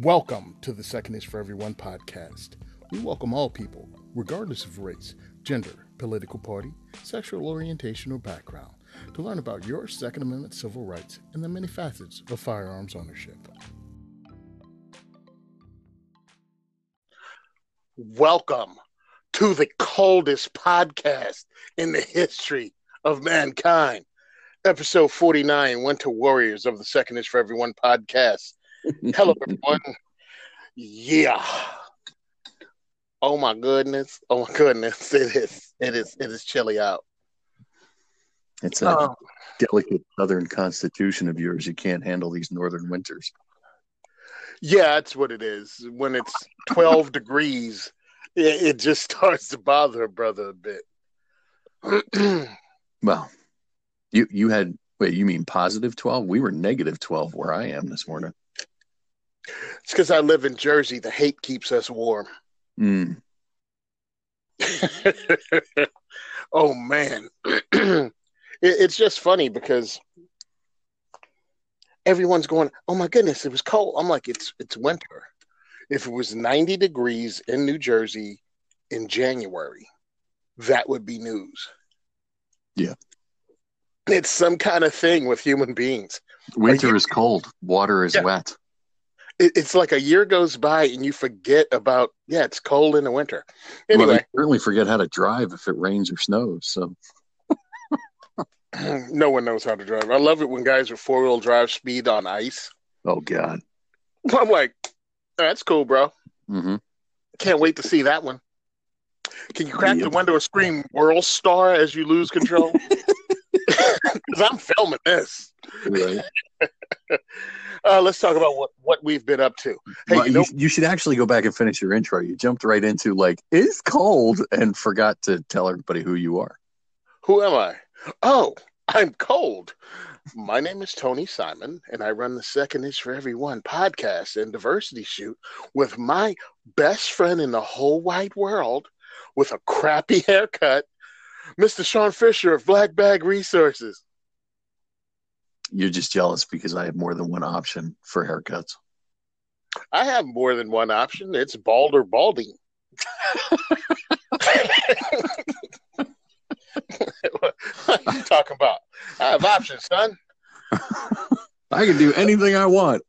Welcome to the Second is for Everyone podcast. We welcome all people, regardless of race, gender, political party, sexual orientation, or background, to learn about your Second Amendment civil rights and the many facets of firearms ownership. Welcome to the coldest podcast in the history of mankind. Episode 49 Winter Warriors of the Second is for Everyone podcast. Hello, everyone. Yeah. Oh my goodness. Oh my goodness. It is. It is. It is chilly out. It's a um, delicate southern constitution of yours. You can't handle these northern winters. Yeah, that's what it is. When it's 12 degrees, it, it, just starts to bother a brother a bit. well, you you had wait, you mean positive 12? We were negative 12 where I am this morning. It's because I live in Jersey. The hate keeps us warm. Mm. oh man, it, it's just funny because everyone's going, "Oh my goodness, it was cold." I'm like, "It's it's winter." If it was 90 degrees in New Jersey in January, that would be news. Yeah. It's some kind of thing with human beings. Winter you, is cold, water is yeah. wet it, it's like a year goes by and you forget about yeah, it's cold in the winter. Anyway, well, certainly forget how to drive if it rains or snows. So no one knows how to drive. I love it when guys with four wheel drive speed on ice. Oh God, I'm like, that's cool, bro. Mm-hmm. Can't wait to see that one. Can you crack the window and scream "World Star" as you lose control? Because I'm filming this. Right. Uh, let's talk about what, what we've been up to. Hey, well, you, know, you, should actually go back and finish your intro. You jumped right into like it's cold and forgot to tell everybody who you are. Who am I? Oh, I'm cold. My name is Tony Simon, and I run the Second is for Everyone podcast and diversity shoot with my best friend in the whole wide world with a crappy haircut, Mr. Sean Fisher of Black Bag Resources you're just jealous because I have more than one option for haircuts. I have more than one option. It's bald or balding. what are you talking about? I have options, son. I can do anything I want.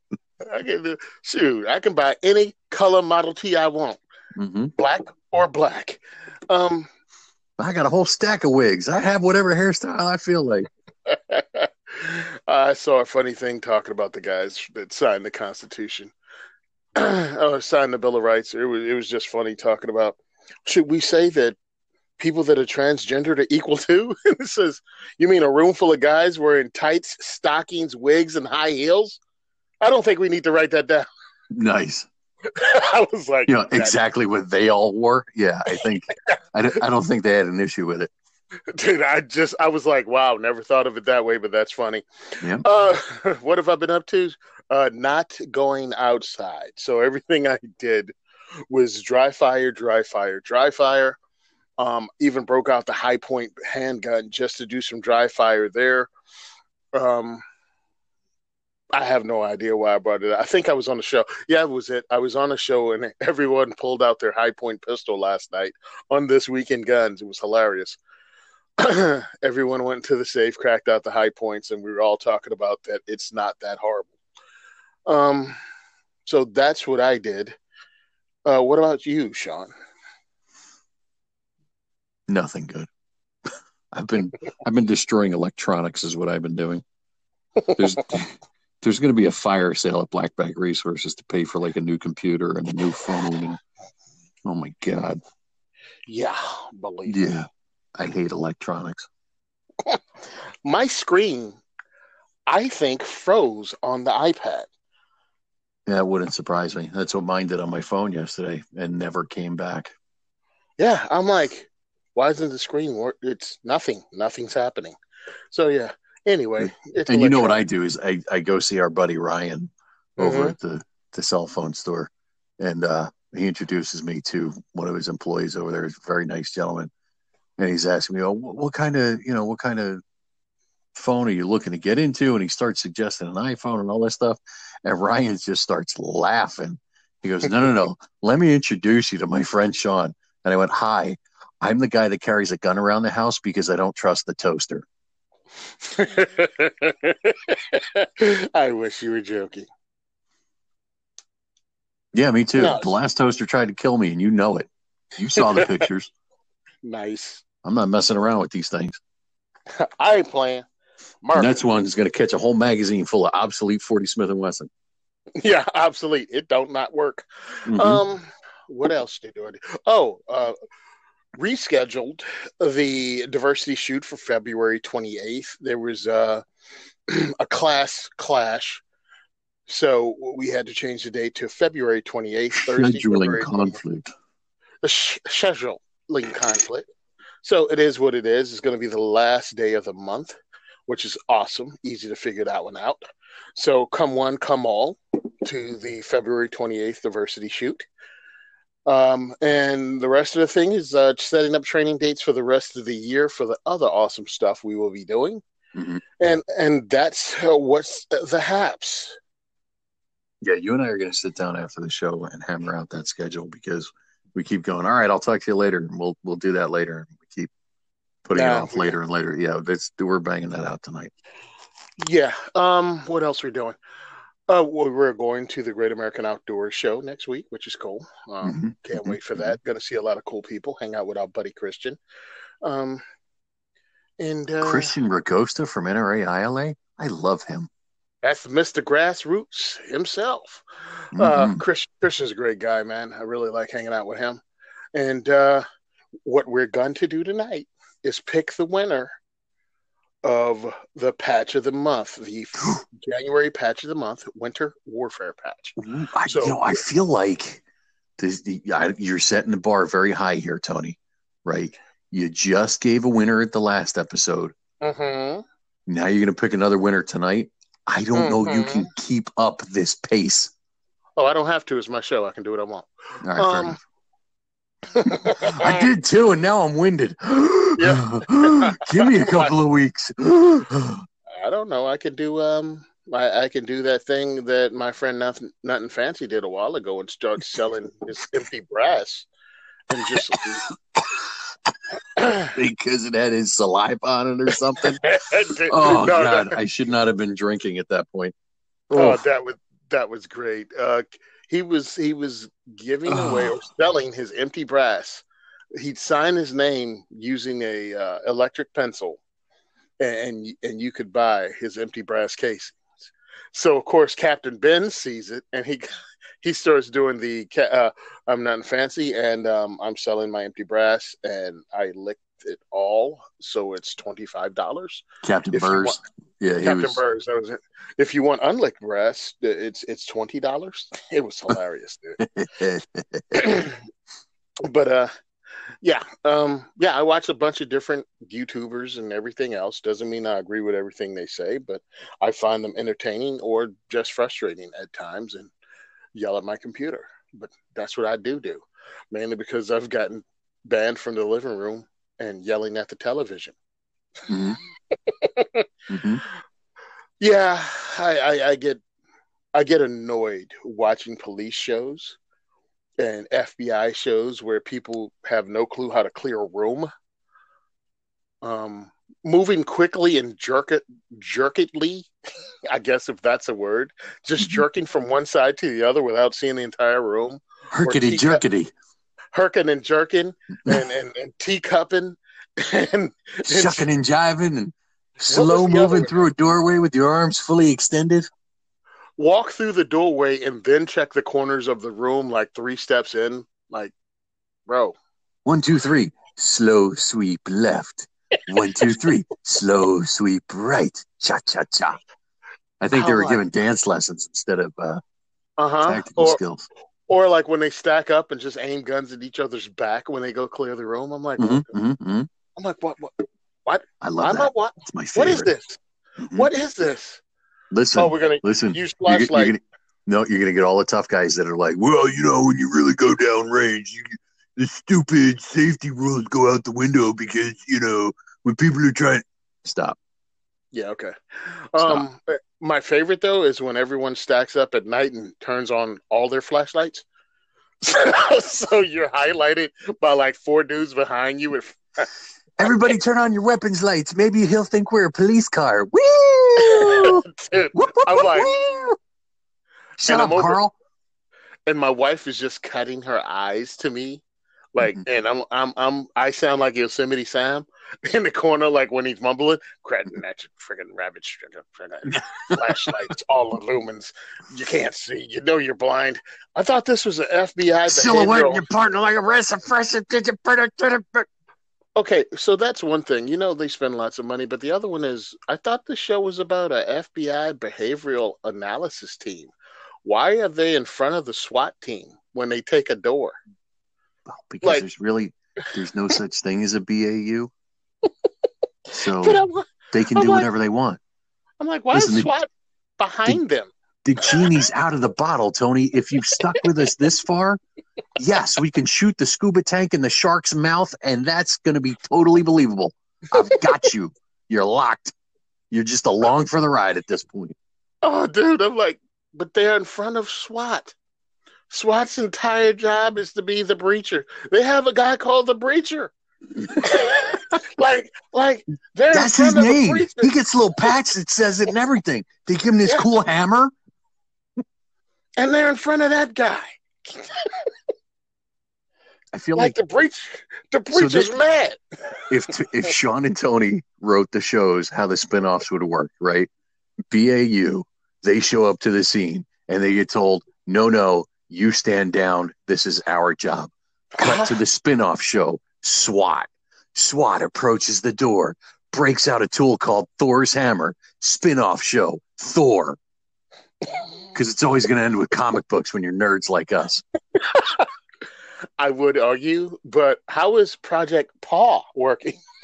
I can do shoot. I can buy any color Model T I want, mm-hmm. black or black. Um, I got a whole stack of wigs. I have whatever hairstyle I feel like. I saw a funny thing talking about the guys that signed the Constitution or oh, signed the Bill of Rights. It was it was just funny talking about. Should we say that people that are transgender are equal to? it says, you mean a room full of guys wearing tights, stockings, wigs, and high heels? I don't think we need to write that down. Nice. I was like, you know, exactly what they all wore. Yeah, I think I, don't, I don't think they had an issue with it. Dude, I just I was like, wow, never thought of it that way, but that's funny. Yeah. Uh, what have I been up to? Uh, not going outside. So everything I did was dry fire, dry fire, dry fire. Um, even broke out the Hi-Point handgun just to do some dry fire there. Um, I have no idea why I brought it. Up. I think I was on the show. Yeah, it was it. I was on a show and everyone pulled out their Hi-Point pistol last night on this weekend guns. It was hilarious. everyone went to the safe, cracked out the Hi-Points, and we were all talking about that it's not that horrible. Um, so that's what I did. Uh, what about you, Sean? Nothing good. I've been I've been destroying electronics is what I've been doing. There's there's going to be a fire sale at Black Bag Resources to pay for like a new computer and a new phone. And, oh my god. Yeah, believe yeah. I hate electronics. My screen, I think, froze on the iPad. Yeah, it wouldn't surprise me. That's what mine did on my phone yesterday and never came back. Yeah, I'm like, why isn't the screen work? It's nothing. Nothing's happening. So yeah. Anyway, and you know what I do is I, I go see our buddy Ryan over mm-hmm. at the, the cell phone store, and uh, he introduces me to one of his employees over there. He's a very nice gentleman and he's asking me, "Oh, what, what kind of you know what kind of phone are you looking to get into? And he starts suggesting an iPhone and all that stuff. And Ryan just starts laughing. He goes, No, no, no. Let me introduce you to my friend Sean. And I went, Hi, I'm the guy that carries a gun around the house because I don't trust the toaster. I wish you were joking. Yeah, me too. No. The last toaster tried to kill me, and you know it. You saw the pictures. Nice. I'm not messing around with these things. I ain't playing. Mark. One is going to catch a whole magazine full of obsolete 40 Smith and Wesson. Yeah, obsolete. It don't not work. Mhm. Um, what else did I do? Oh, uh, rescheduled the diversity shoot for February 28th. There was uh, a class clash, so we had to change the date to February 28th. Thursday, Scheduling February conflict. Sh- scheduling conflict. So it is what it is. It's going to be the last day of the month, which is awesome. Easy to figure that one out. So come one, come all to the February 28th diversity shoot. Um, and the rest of the thing is uh, setting up training dates for the rest of the year for the other awesome stuff we will be doing. Mhm. And and that's uh, what's the haps. Yeah, you and I are going to sit down after the show and hammer out that schedule because we keep going. All right, I'll talk to you later, and we'll we'll do that later. And we keep putting it off later and later. Yeah, that's we're banging that out tonight. Yeah. Um. What else are we doing? Uh, well, we're going to the Great American Outdoors Show next week, which is cool. Um, Mhm, Can't mhm, wait for that. Going to see a lot of cool people. Hang out with our buddy Christian. Um, and uh, Christian Ragosta from NRA ILA. I love him. that's Mr. Grassroots himself. Uh, Mhm. Chris, Christian's a great guy, man. I really like hanging out with him. And uh, what we're going to do tonight is pick the winner of the patch of the month, the January patch of the month, Winter Warfare patch. I, So- you know, I feel like this, the, I, you're setting the bar very high here, Tony. Right? You just gave a winner at the last episode. Mm-hmm. Now you're going to pick another winner tonight. I don't know you can keep up this pace. Oh, I don't have to. It's my show. I can do what I want. All right, Um, enough. I did too, and now I'm winded. Give me a couple of weeks. I don't know. I can do um I, I can do that thing that my friend Nothing, Nothing Fancy did a while ago and start selling his empty brass and just because it had his saliva on it or something. Oh No, God, that- I should not have been drinking at that point. oh, Oh, that was that was great. Uh, he was he was giving away or selling his empty brass. He'd sign his name using a uh, electric pencil, and and you could buy his empty brass casings. So of course Captain Ben sees it, and he he starts doing the uh, I'm not fancy, and um, I'm selling my empty brass, and I licked it all, so it's twenty five dollars. Captain if Burrs. want- yeah, Captain was. Burrs, that was it. If you want unlicked brass, it's it's twenty dollars. It was hilarious, dude. but uh, yeah, um, yeah. I watch a bunch of different YouTubers and everything else. Doesn't mean I agree with everything they say, but I find them entertaining or just frustrating at times, and yell at my computer. But that's what I do do, mainly because I've gotten banned from the living room and yelling at the television. Mhm. Mhm. Yeah, I, I, I get I get annoyed watching police shows and FBI shows where people have no clue how to clear a room. Um, moving quickly and jerk it jerketly, I guess if that's a word, just Mhm. jerking from one side to the other without seeing the entire room, Herkity teacup- jerkity. Herking and jerking and, and, and teacupping and, and Shucking and jiving and slow moving through a doorway with your arms fully extended. walk through the doorway and then check the corners of the room like three steps in. Like, bro, One, two, three. Slow sweep left. One, two, three. Slow sweep right. Cha cha cha. I think they were giving dance lessons instead of uh, uh huh. tactical Or, skills. Or like when they stack up and just aim guns at each other's back when they go clear the room. I'm like, hmm hmm hmm I'm like, what? What? what? I love I'm that. not what? It's my What favorite. is this? Mhm. What is this? Listen, Oh, we're gonna listen. use You're, you're gonna, no, you're gonna get all the tough guys that are like, well, you know, when you really go down range, you, the stupid safety rules go out the window because you know when people are trying. Stop. Yeah, okay. Um, my favorite though is when everyone stacks up at night and turns on all their flashlights. so you're highlighted by like four dudes behind you with. Everybody, turn on your weapons lights. Maybe he'll think we're a police car. Woo! Dude, Whoop, whoop, I'm whoop, like, woo! Shut up, over- Carl. and my wife is just cutting her eyes to me, like, Mhm. and I'm, I'm, I'm, I sound like Yosemite Sam in the corner, like when he's mumbling, cratting at your friggin' rabbit friggin' flashlights, all illumins. You can't see. You know you're blind. I thought this was an FBI Silhouette your partner like a rest of fresh. Okay, so that's one thing. You know they spend lots of money, but the other one is I thought the show was about a FBI behavioral analysis team. Why are they in front of the SWAT team when they take a door? Because Like- there's really there's no such thing as a BAU. So they can I'm do like- whatever they want. I'm like, why Listen, is the- SWAT behind them? The genie's out of the bottle, Tony. If you've stuck with us this far, yes, we can shoot the scuba tank in the shark's mouth, and that's going to be totally believable. I've got you. You're locked. You're just along for the ride at this point. Oh, dude, I'm like, but they're in front of SWAT. SWAT's entire job is to be the breacher. They have a guy called the breacher. like, like they're That's his front of the name. He gets a little patch that says it and everything. They give him this Yeah. cool hammer. and they're in front of that guy. I feel Like like the breach, the So breacher's they- mad. if if Sean and Tony wrote the shows, how the spinoffs would work, right? BAU, they show up to the scene and they get told, "No, no, you stand down. This is our job." Cut to the spinoff show, SWAT. SWAT approaches the door, breaks out a tool called Thor's hammer. Spinoff show, Thor. Because it's always going to end with comic books when you're nerds like us. I would argue, but how is Project Paw working?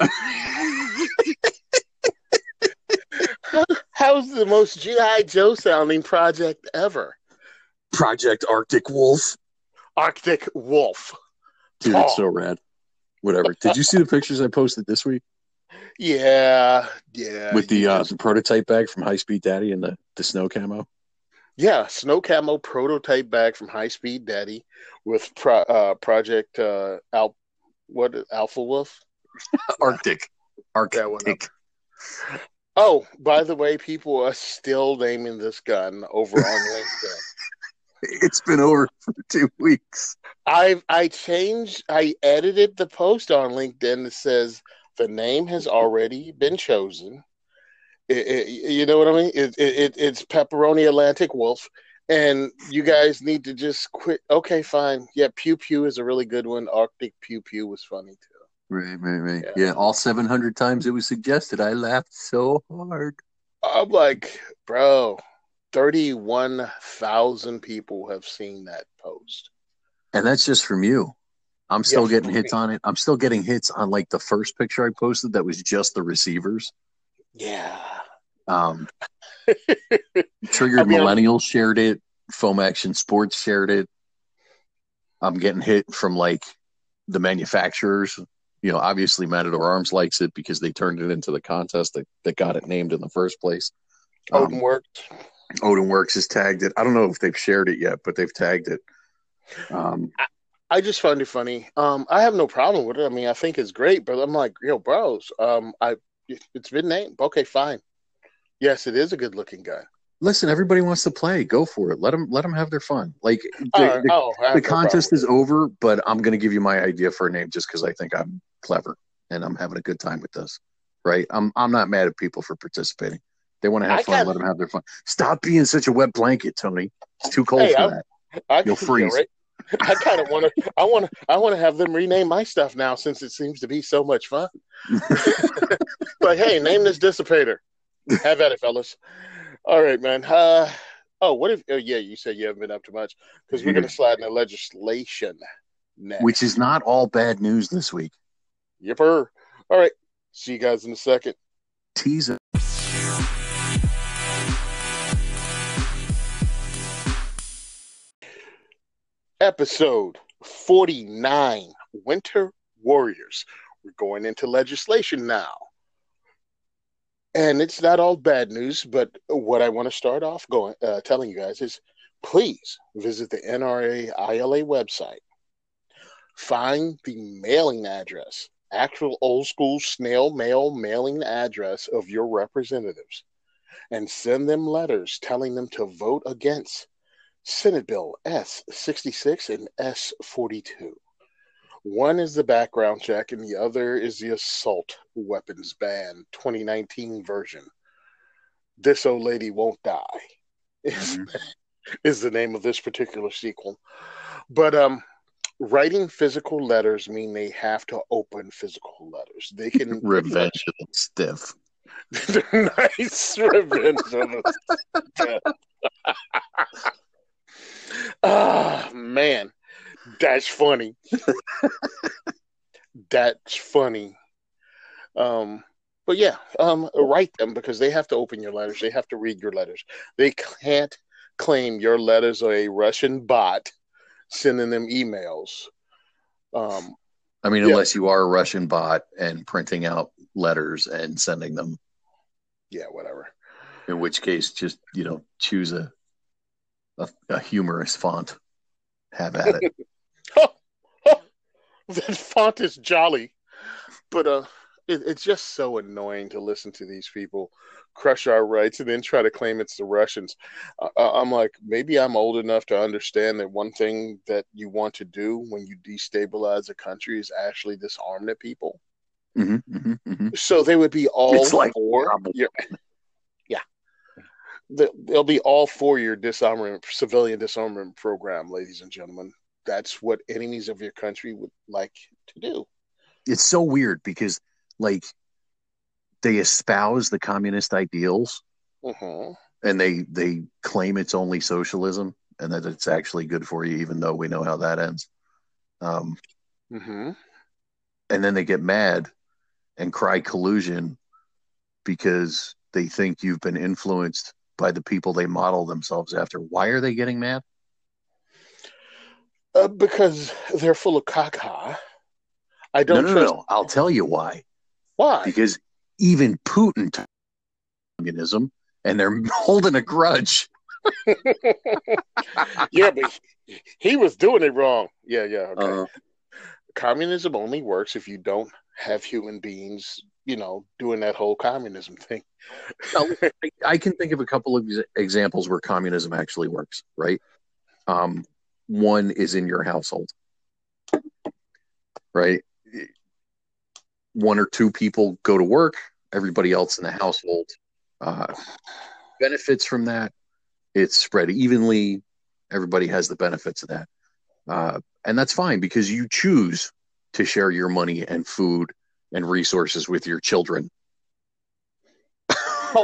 How's the most GI Joe sounding project ever? Project Arctic Wolf. Arctic Wolf. Dude, Paw. it's so rad. Whatever. Did you see the pictures I posted this week? Yeah, yeah. with the you uh, the prototype bag from High Speed Daddy and the, the snow camo. yeah, snow camo prototype bag from High Speed Daddy with pro, uh, Project uh, Al, what Alpha Wolf. Arctic. That one Arctic. Oh, by the way, people are still naming this gun over on LinkedIn. It's been over for two weeks. I I changed. I edited the post on LinkedIn that says the name has already been chosen. It, it- you know what I mean? It, it, it it's Pepperoni Atlantic Wolf, and you guys need to just quit. Okay, fine. Yeah, Pew Pew is a really good one. Arctic Pew Pew was funny too. Right, right, right. Yeah. Yeah. all 700 times it was suggested. I laughed so hard. I'm like, bro, thirty-one thousand people have seen that post. And that's just from you. I'm still Yeah, getting hits on it. I'm still getting hits on like the first picture I posted that was just the receivers. Yeah. Um, Triggered I mean, I'm- shared it. Foam Action Sports shared it. I'm getting hit from like the manufacturers. You know, obviously Matador Arms likes it because they turned it into the contest that, that got it named in the first place. Odin Um, worked. Odin Works has tagged it. I don't know if they've shared it yet, but they've tagged it. Um, I just find it funny. Um, I have no problem with it. I mean, I think it's great, but I'm like, yo, bros, um, I it's been named. Okay, fine. Yes, it is a good looking guy. listen, everybody wants to play. Go for it. Let them let them have their fun. Like the, Uh, the, oh, the no contest is over, but I'm going to give you my idea for a name just because I think I'm clever and I'm having a good time with this. Right? I'm I'm not mad at people for participating. They want to have I fun. kinda- Let them have their fun. Stop being such a wet blanket, Tony. It's too cold Hey, for I'm- that. I you'll freeze. right? I kind of want to. I want to. I want to have them rename my stuff now since it seems to be so much fun. but hey, name this dissipator. Have at it, fellas. All right, man. Uh, oh, what if? Oh, yeah, you said you haven't been up to much because we're going to slide into legislation next. Which is not all bad news this week. Yipper. All right. See you guys in a second. Teaser. Episode 49 Winter Warriors. We're going into legislation now. And it's not all bad news, but what I want to start off going uh, telling you guys is please visit the NRA ILA website. Find the mailing address, actual old school snail mail mailing address of your representatives, and send them letters telling them to vote against Senate Bill S 66 and S 42. One is the background check, and the other is the assault weapons ban 2019 version. This old lady won't die. Is, mm-hmm. is the name of this particular sequel. But um, writing physical letters mean they have to open physical letters. They can revenge of the stiff. nice revenge of the stiff. Ah, oh, man. That's funny. That's funny. Um, but yeah, um, write them because they have to open your letters. They have to read your letters. They can't claim your letters are a Russian bot sending them emails. Um, I mean, yeah. unless you are a Russian bot and printing out letters and sending them. Yeah, whatever. In which case, just you know, choose a a, a humorous font. Have at it. that font is jolly, but uh, it, it's just so annoying to listen to these people crush our rights and then try to claim it's the Russians. Uh, I'm like, maybe I'm old enough to understand that one thing that you want to do when you destabilize a country is actually disarm the people. Mm-hmm, mm-hmm, mm-hmm. So they would be all it's like for yeah. They'll be all for your disarmament, civilian disarmament program, ladies and gentlemen that's what enemies of your country would like to do. It's so weird because, like, they espouse the communist ideals, uh-huh. and they they claim it's only socialism and that it's actually good for you, even though we know how that ends. Um, mm-hmm. And then they get mad and cry collusion because they think you've been influenced by the people they model themselves after. Why are they getting mad? Uh, because they're full of caca. I don't. No, no, trust- no. I'll tell you why. Why? Because even Putin t- communism, and they're holding a grudge. yeah, but he was doing it wrong. Yeah, yeah. Okay. Uh, Communism only works if you don't have human beings, you know, doing that whole communism thing. I can think of a couple of examples where communism actually works. Right. Um, one is in your household, right? One or two people go to work, everybody else in the household uh, benefits from that. It's spread evenly. Everybody has the benefits of that. Uh, and that's fine because you choose to share your money and food and resources with your children.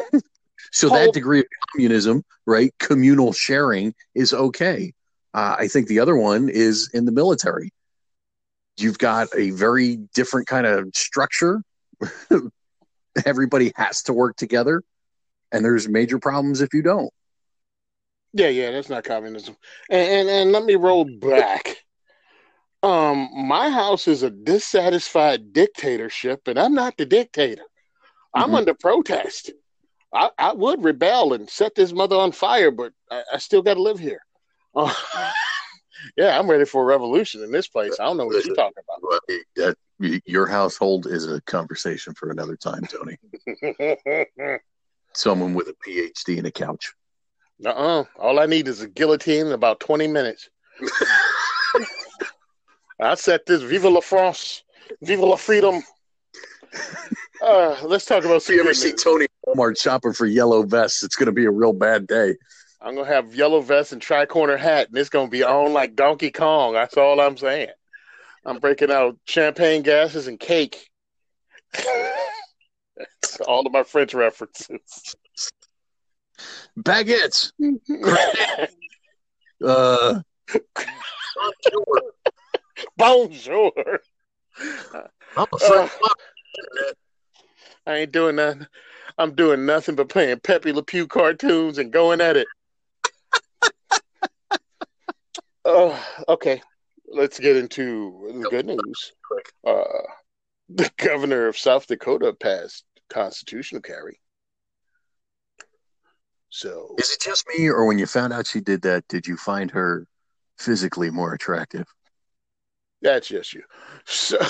so that degree of communism, right? Communal sharing is okay. Uh, I think the other one is in the military. You've got a very different kind of structure. Everybody has to work together, and there's major problems if you don't. Yeah, yeah, that's not communism. And and, and let me roll back. Um, my house is a dissatisfied dictatorship, and I'm not the dictator. I'm mm-hmm. under protest. I, I would rebel and set this mother on fire, but I, I still got to live here. Oh, yeah, I'm ready for a revolution in this place. I don't know what you're talking about. That, your household is a conversation for another time, Tony. Someone with a PhD and a couch. Uh uh All I need is a guillotine in about 20 minutes. I set this Viva la France, Viva la freedom. Uh, let's talk about. If you ever see Tony Walmart shopping for yellow vests, it's going to be a real bad day. I'm gonna have yellow vest and tri-corner hat, and it's gonna be on like Donkey Kong. That's all I'm saying. I'm breaking out champagne gases and cake. all of my French references. Baguettes. uh, bonjour. Bonjour. I'm a uh, I ain't doing nothing. I'm doing nothing but playing Pepe Le Pew cartoons and going at it. Oh, okay. Let's get into the good news. Uh, the governor of South Dakota passed constitutional carry. So Is it just me, or when you found out she did that, did you find her physically more attractive? That's just you. So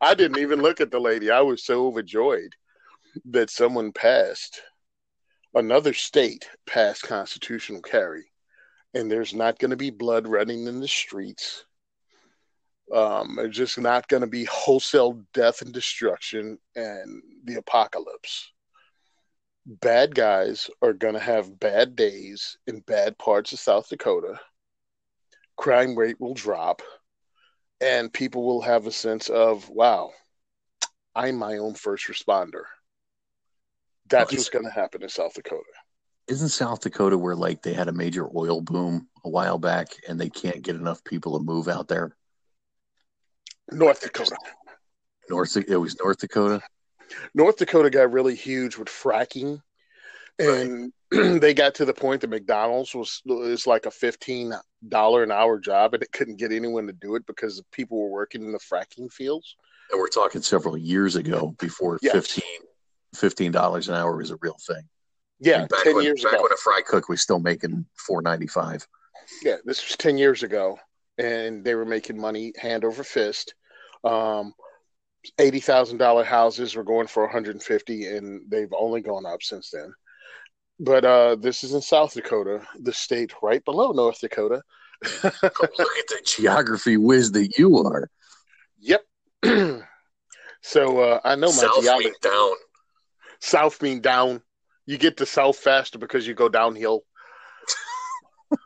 I didn't even look at the lady. I was so overjoyed that someone passed another state passed constitutional carry, and there's not going to be blood running in the streets. Um, just not going to be wholesale death and destruction and the apocalypse. Bad guys are going to have bad days in bad parts of South Dakota. Crime rate will drop, and people will have a sense of, wow, I'm my own first responder. That's Well, what's going to happen in South Dakota. Isn't South Dakota where like they had a major oil boom a while back, and they can't get enough people to move out there? North Dakota. North, it was North Dakota. North Dakota got really huge with fracking, and they got to the point that McDonald's was is like a fifteen dollar an hour job, and it couldn't get anyone to do it because people were working in the fracking fields. And we're talking several years ago before Yes. 15 fifteen dollars an hour was a real thing. Yeah, back ten when, years back ago. when a fry cook was still making four ninety five. Yeah, this was ten years ago, and they were making money hand over fist. Um, Eighty thousand dollar houses were going for one hundred and fifty, and they've only gone up since then. But uh, this is in South Dakota, the state right below North Dakota. Look at the geography whiz that you are. Yep. so uh, I know my South geology. mean down. South mean down. You get to south faster because you go downhill.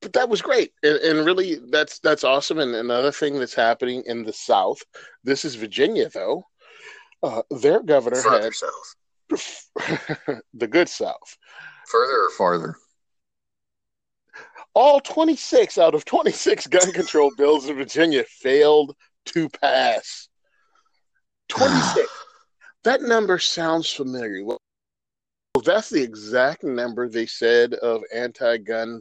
but that was great, and, and really, that's that's awesome. And another thing that's happening in the South, this is Virginia, though. Uh, their governor Further south. had the good South. Further or farther? All 26 out of 26 gun control bills in Virginia failed to pass. 26. that number sounds familiar. Well, that's the exact number they said of anti-gun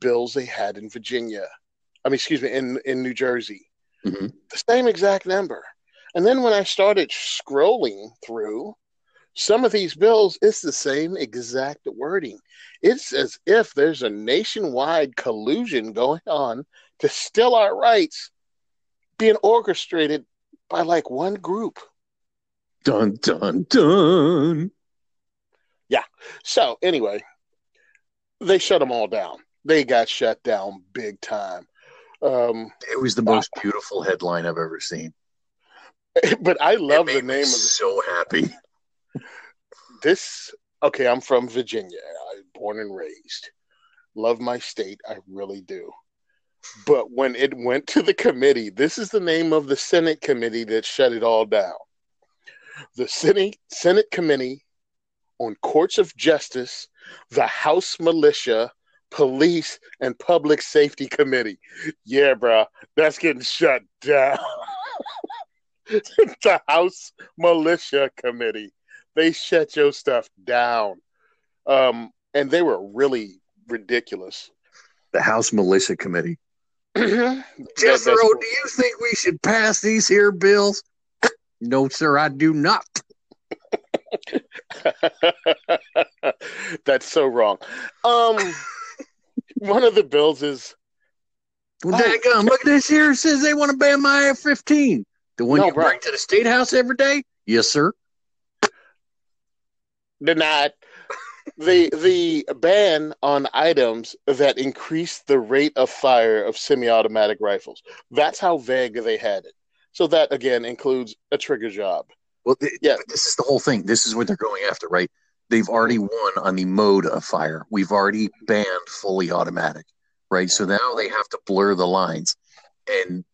bills they had in Virginia. I mean, excuse me, in in New Jersey. Mhm. The same exact number. And then when I started scrolling through some of these bills, it's the same exact wording. It's as if there's a nationwide collusion going on to steal our rights, being orchestrated by like one group. Dun dun dun. Yeah. So anyway, they shut them all down. They got shut down big time. Um, It was the most beautiful headline I've ever seen. but I love the name of so happy. This. Okay, I'm from Virginia. I born and raised. Love my state. I really do. But when it went to the committee, this is the name of the Senate committee that shut it all down. The Senate Senate Committee on Courts of Justice, the House Militia, Police, and Public Safety Committee. Yeah, bro, that's getting shut down. the House Militia Committee. They shut your stuff down. Um, and they were really ridiculous. The House Militia Committee. Jethro, do you think we should pass these here bills? No, sir, I do not. That's so wrong. Um, one of the bills is Well, Oh. dadgum, look at this here. It says they want to ban my F 15. The one No, you bro. bring to the State House every day? Yes, sir. Denied. the the ban on items that increase the rate of fire of semi-automatic rifles. That's how vague they had it. So that again includes a trigger job. Well, th- Yeah. this is the whole thing. This is what they're going after, right? They've already won on the mode of fire. We've already banned fully automatic, right? So now they have to blur the lines. And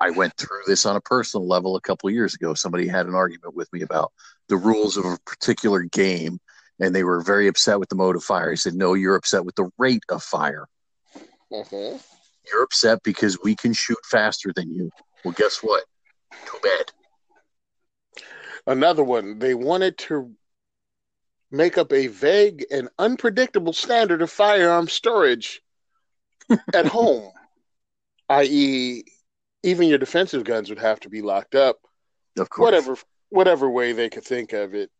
I went through this on a personal level a couple of years ago. Somebody had an argument with me about the rules of a particular game, and they were very upset with the mode of fire. He said, No, you're upset with the rate of fire. hmm You're upset because we can shoot faster than you. Well, guess what? Too bad. Another one. They wanted to make up a vague and unpredictable standard of firearm storage at home, i.e., even your defensive guns would have to be locked up. Of course. whatever whatever way they could think of it.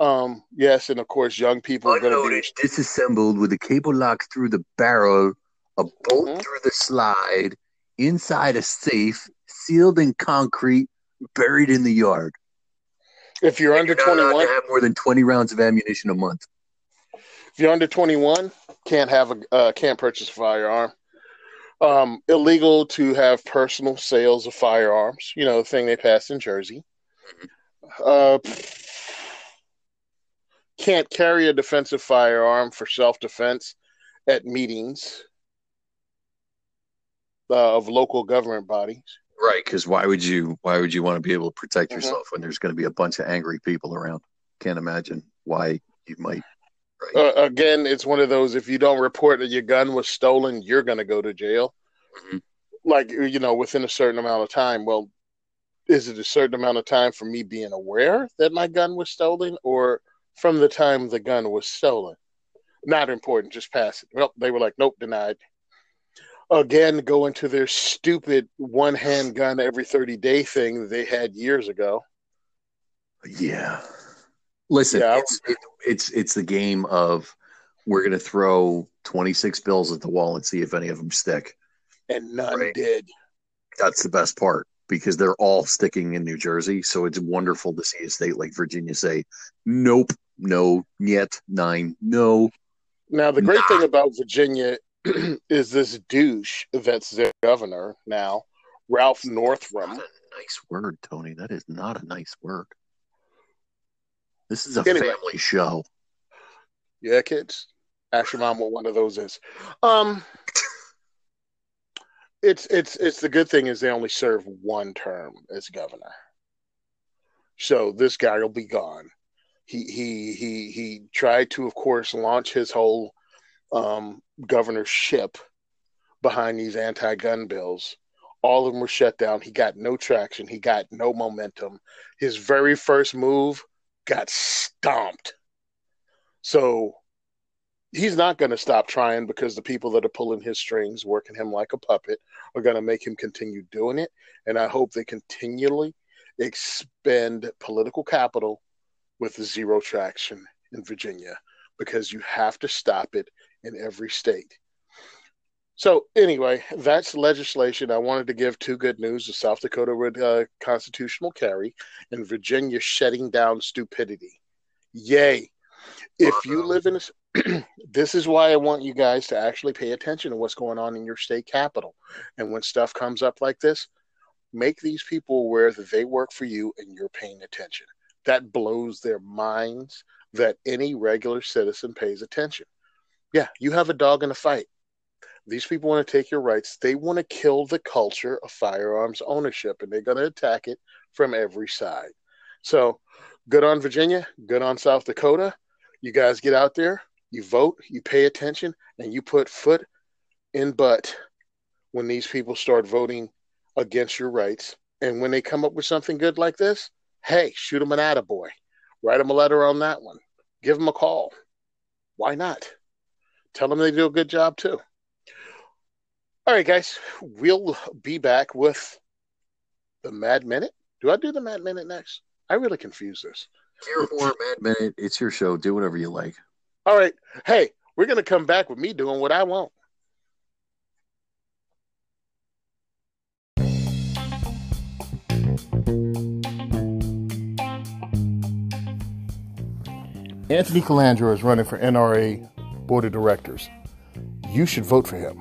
Um, yes, and of course, young people are going to be disassembled with a cable lock through the barrel, a bolt Mhm. through the slide, inside a safe, sealed in concrete, buried in the yard. if you're under You're not 21, to have more than 20 rounds of ammunition a month. if you're under 21, can't have a uh, can't purchase a firearm. Um, illegal to have personal sales of firearms. You know, the thing they passed in Jersey. Uh, can't carry a defensive firearm for self-defense at meetings uh, of local government bodies. Right, because why would you why would you want to be able to protect Mhm. yourself when there's going to be a bunch of angry people around? Can't imagine why you might. Right. Uh, again, it's one of those. If you don't report that your gun was stolen, you're going to go to jail. Mhm. Like you know, within a certain amount of time. Well, is it a certain amount of time for me being aware that my gun was stolen, or from the time the gun was stolen? Not important. Just pass it. Well, they were like, nope, denied. Again, go into their stupid one hand gun every thirty day thing that they had years ago. Yeah. Listen, Yeah, it's it, it's it's the game of we're going to throw 26 bills at the wall and see if any of them stick. And none Right. did. That's the best part because they're all sticking in New Jersey. So it's wonderful to see a state like Virginia say, "Nope, no, yet, nine, no." Now, the great Nah. thing about Virginia is this douche that's their governor now, Ralph Northam. Nice word, Tony. That is not a nice word. This is a Anyway. family show. Yeah, kids. Ask your mom what one of those is. Um, it's it's it's the good thing is they only serve one term as governor, so this guy will be gone. He he he he tried to, of course, launch his whole um, governorship behind these anti-gun bills. All of them were shut down. He got no traction. He got no momentum. His very first move got stomped. So he's not going to stop trying because the people that are pulling his strings, working him like a puppet, are going to make him continue doing it. And I hope they continually expend political capital with zero traction in Virginia because you have to stop it in every state. So anyway, that's legislation. I wanted to give two good news: the South Dakota with uh, constitutional carry, and Virginia shutting down stupidity. Yay! If you live in a, this is why I want you guys to actually pay attention to what's going on in your state capital. And when stuff comes up like this, make these people aware that they work for you and you're paying attention. That blows their minds that any regular citizen pays attention. Yeah, you have a dog in a fight. These people want to take your rights. They want to kill the culture of firearms ownership, and they're going to attack it from every side. So, good on Virginia, good on South Dakota. You guys get out there, you vote, you pay attention, and you put foot in butt when these people start voting against your rights. And when they come up with something good like this, hey, shoot them an attaboy. Write them a letter on that one. Give them a call. Why not? Tell them they do a good job too. All right, guys, we'll be back with the Mad Minute. Do I do the Mad Minute next? I really confuse this. Here mad minute. It's your show. Do whatever you like. All right. Hey, we're going to come back with me doing what I want. Anthony Calandro is running for NRA Board of Directors. You should vote for him.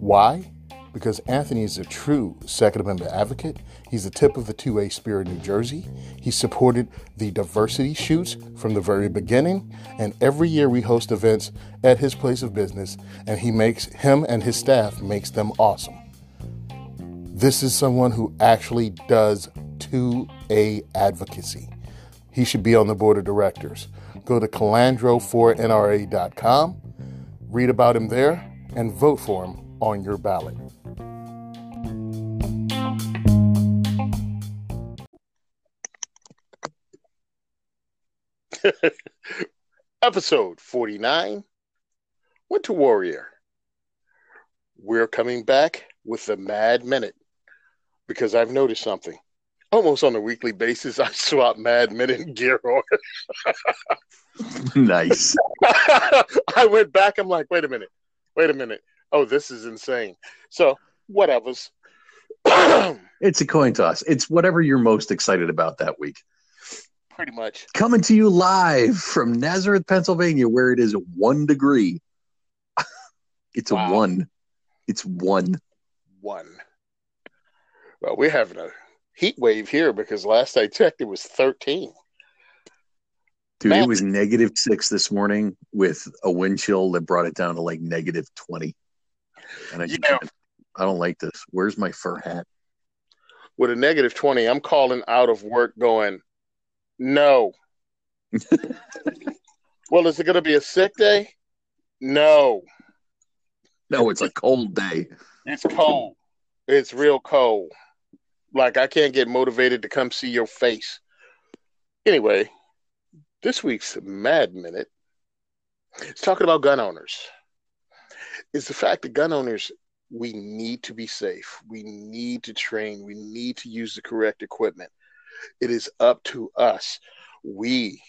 Why? Because Anthony is a true Second Amendment advocate. He's the tip of the 2A spear in New Jersey. He supported the diversity shoots from the very beginning. And every year we host events at his place of business, and he makes him and his staff makes them awesome. This is someone who actually does 2A advocacy. He should be on the board of directors. Go to calandro4nra.com, read about him there, and vote for him on your ballot. Episode 49 Winter Warrior. We're coming back with the Mad Minute because I've noticed something. almost on a weekly basis, I swap Mad Minute and Gear Oil. nice. I went back. I'm like, wait a minute, wait a minute. Oh, this is insane. So, whatever's. it's a coin toss. It's whatever you're most excited about that week. Pretty much. Coming to you live from Nazareth, Pennsylvania, where it is one degree. it's wow. a one. It's one. One. Well, we're having a heat wave here because last I checked, it was 13. Dude, Man. it was negative six this morning with a wind chill that brought it down to like negative 20. And I. I don't like this. Where's my fur hat? With a negative 20, I'm calling out of work going, no. well, is it going to be a sick day? No. No, it's a cold day. It's cold. It's real cold. Like I can't get motivated to come see your face. Anyway, this week's Mad Minute is talking about gun owners. Is the fact that gun owners we need to be safe. We need to train. We need to use the correct equipment. It is up to us. We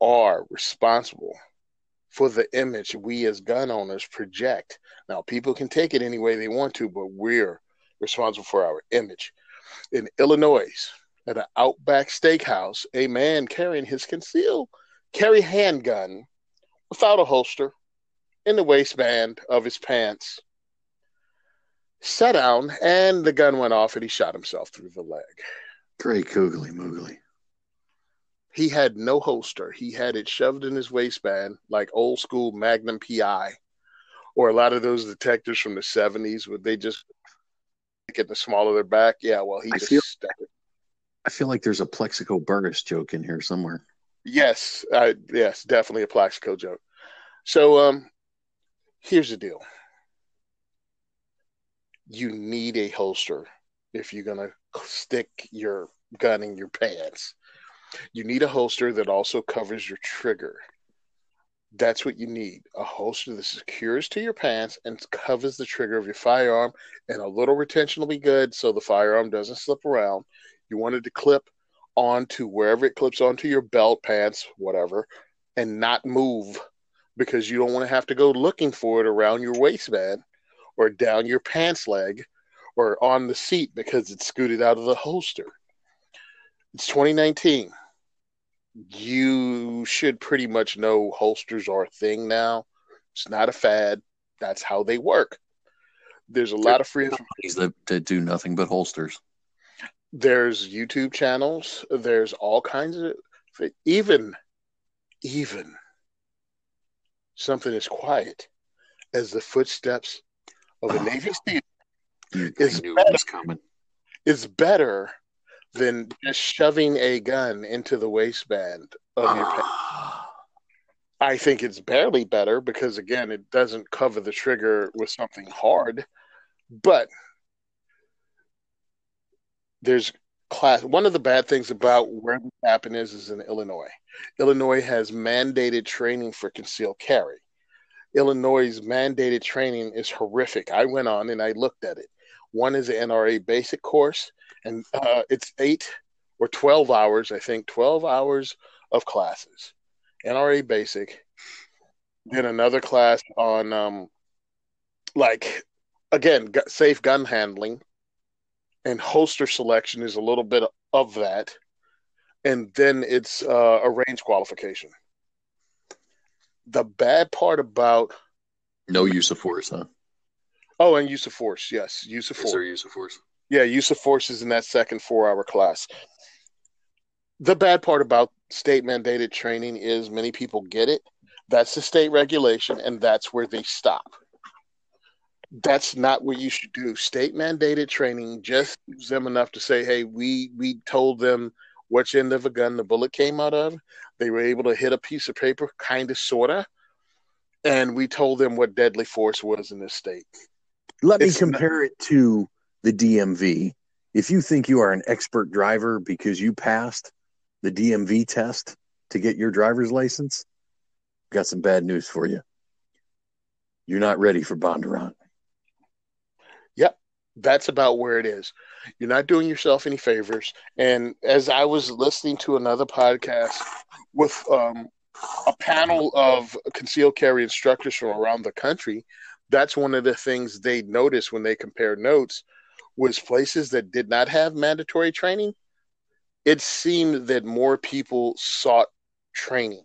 are responsible for the image we as gun owners project. Now, people can take it any way they want to, but we're responsible for our image. In Illinois, at an Outback Steakhouse, a man carrying his concealed carry handgun without a holster in the waistband of his pants sat down and the gun went off and he shot himself through the leg. Great googly moogly. He had no holster. He had it shoved in his waistband like old school Magnum PI or a lot of those detectives from the 70s would they just get the small of their back. Yeah, well, he I just feel, stuck it. I feel like there's a Plaxico Burress joke in here somewhere. Yes, uh, yes, definitely a Plaxico joke. So, um, here's the deal: you need a holster if you're gonna stick your gun in your pants. You need a holster that also covers your trigger. That's what you need a holster that secures to your pants and covers the trigger of your firearm, and a little retention will be good so the firearm doesn't slip around. You want it to clip onto wherever it clips onto your belt, pants, whatever, and not move because you don't want to have to go looking for it around your waistband or down your pants leg or on the seat because it's scooted out of the holster. It's 2019 you should pretty much know holsters are a thing now. It's not a fad. That's how they work. There's a lot of free companies that, that do nothing but holsters. There's YouTube channels. There's all kinds of even even something as quiet as the footsteps of a Navy SEAL is better, coming. is better than just shoving a gun into the waistband of your pants. I think it's barely better because again, it doesn't cover the trigger with something hard, but there's class. One of the bad things about where this happened is is in Illinois. Illinois has mandated training for concealed carry. Illinois' mandated training is horrific. I went on and I looked at it. One is an NRA basic course, and uh, it's eight or 12 hours, I think, 12 hours of classes. NRA basic, then another class on, um, like, again, safe gun handling, and holster selection is a little bit of that. And then it's uh, a range qualification. The bad part about no use of force, huh? Oh, and use of force. Yes, use of force. Use of force? Yeah, use of force is in that second four-hour class. The bad part about state mandated training is many people get it. That's the state regulation, and that's where they stop. That's not what you should do. State mandated training just gives them enough to say, "Hey, we we told them which end of a gun the bullet came out of. They were able to hit a piece of paper, kind of, sorta, and we told them what deadly force was in this state." Let me compare not- it to the DMV. If you think you are an expert driver because you passed the DMV test to get your driver's license, got some bad news for you. You're not ready for Bondurant. Yep. That's about where it is. You're not doing yourself any favors. And as I was listening to another podcast with um, a panel of concealed carry instructors from around the country, that's one of the things they noticed when they compared notes was places that did not have mandatory training. It seemed that more people sought training.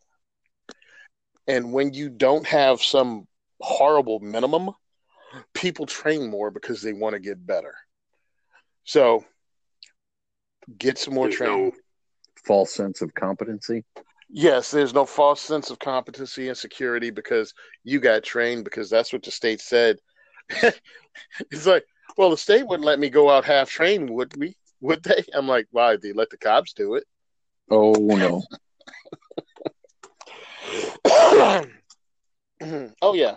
And when you don't have some horrible minimum, people train more because they want to get better. So get some more There's training. no false sense of competency. Yes, there's no false sense of competency and security because you got trained because that's what the state said. it's like, well, the state wouldn't let me go out half trained, would we? Would they? I'm like, why? They let the cops do it. Oh no. oh yeah,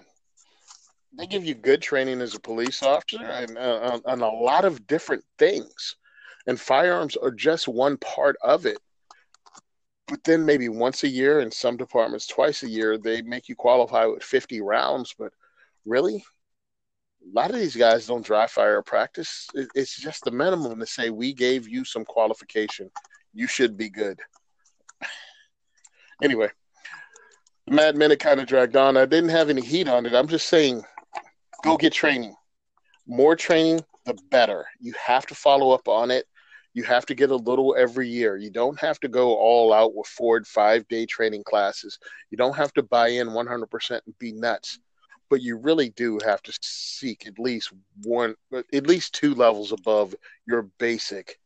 they give you good training as a police officer and uh, on a lot of different things, and firearms are just one part of it. But then maybe once a year, in some departments twice a year, they make you qualify with 50 rounds. But really, a lot of these guys don't dry fire practice. It's just the minimum to say we gave you some qualification. You should be good. Anyway, Mad Minute kind of dragged on. I didn't have any heat on it. I'm just saying, go get training. More training, the better. You have to follow up on it. You have to get a little every year. You don't have to go all out with four five day training classes. You don't have to buy in 100% and be nuts. But you really do have to seek at least one, at least two levels above your basic,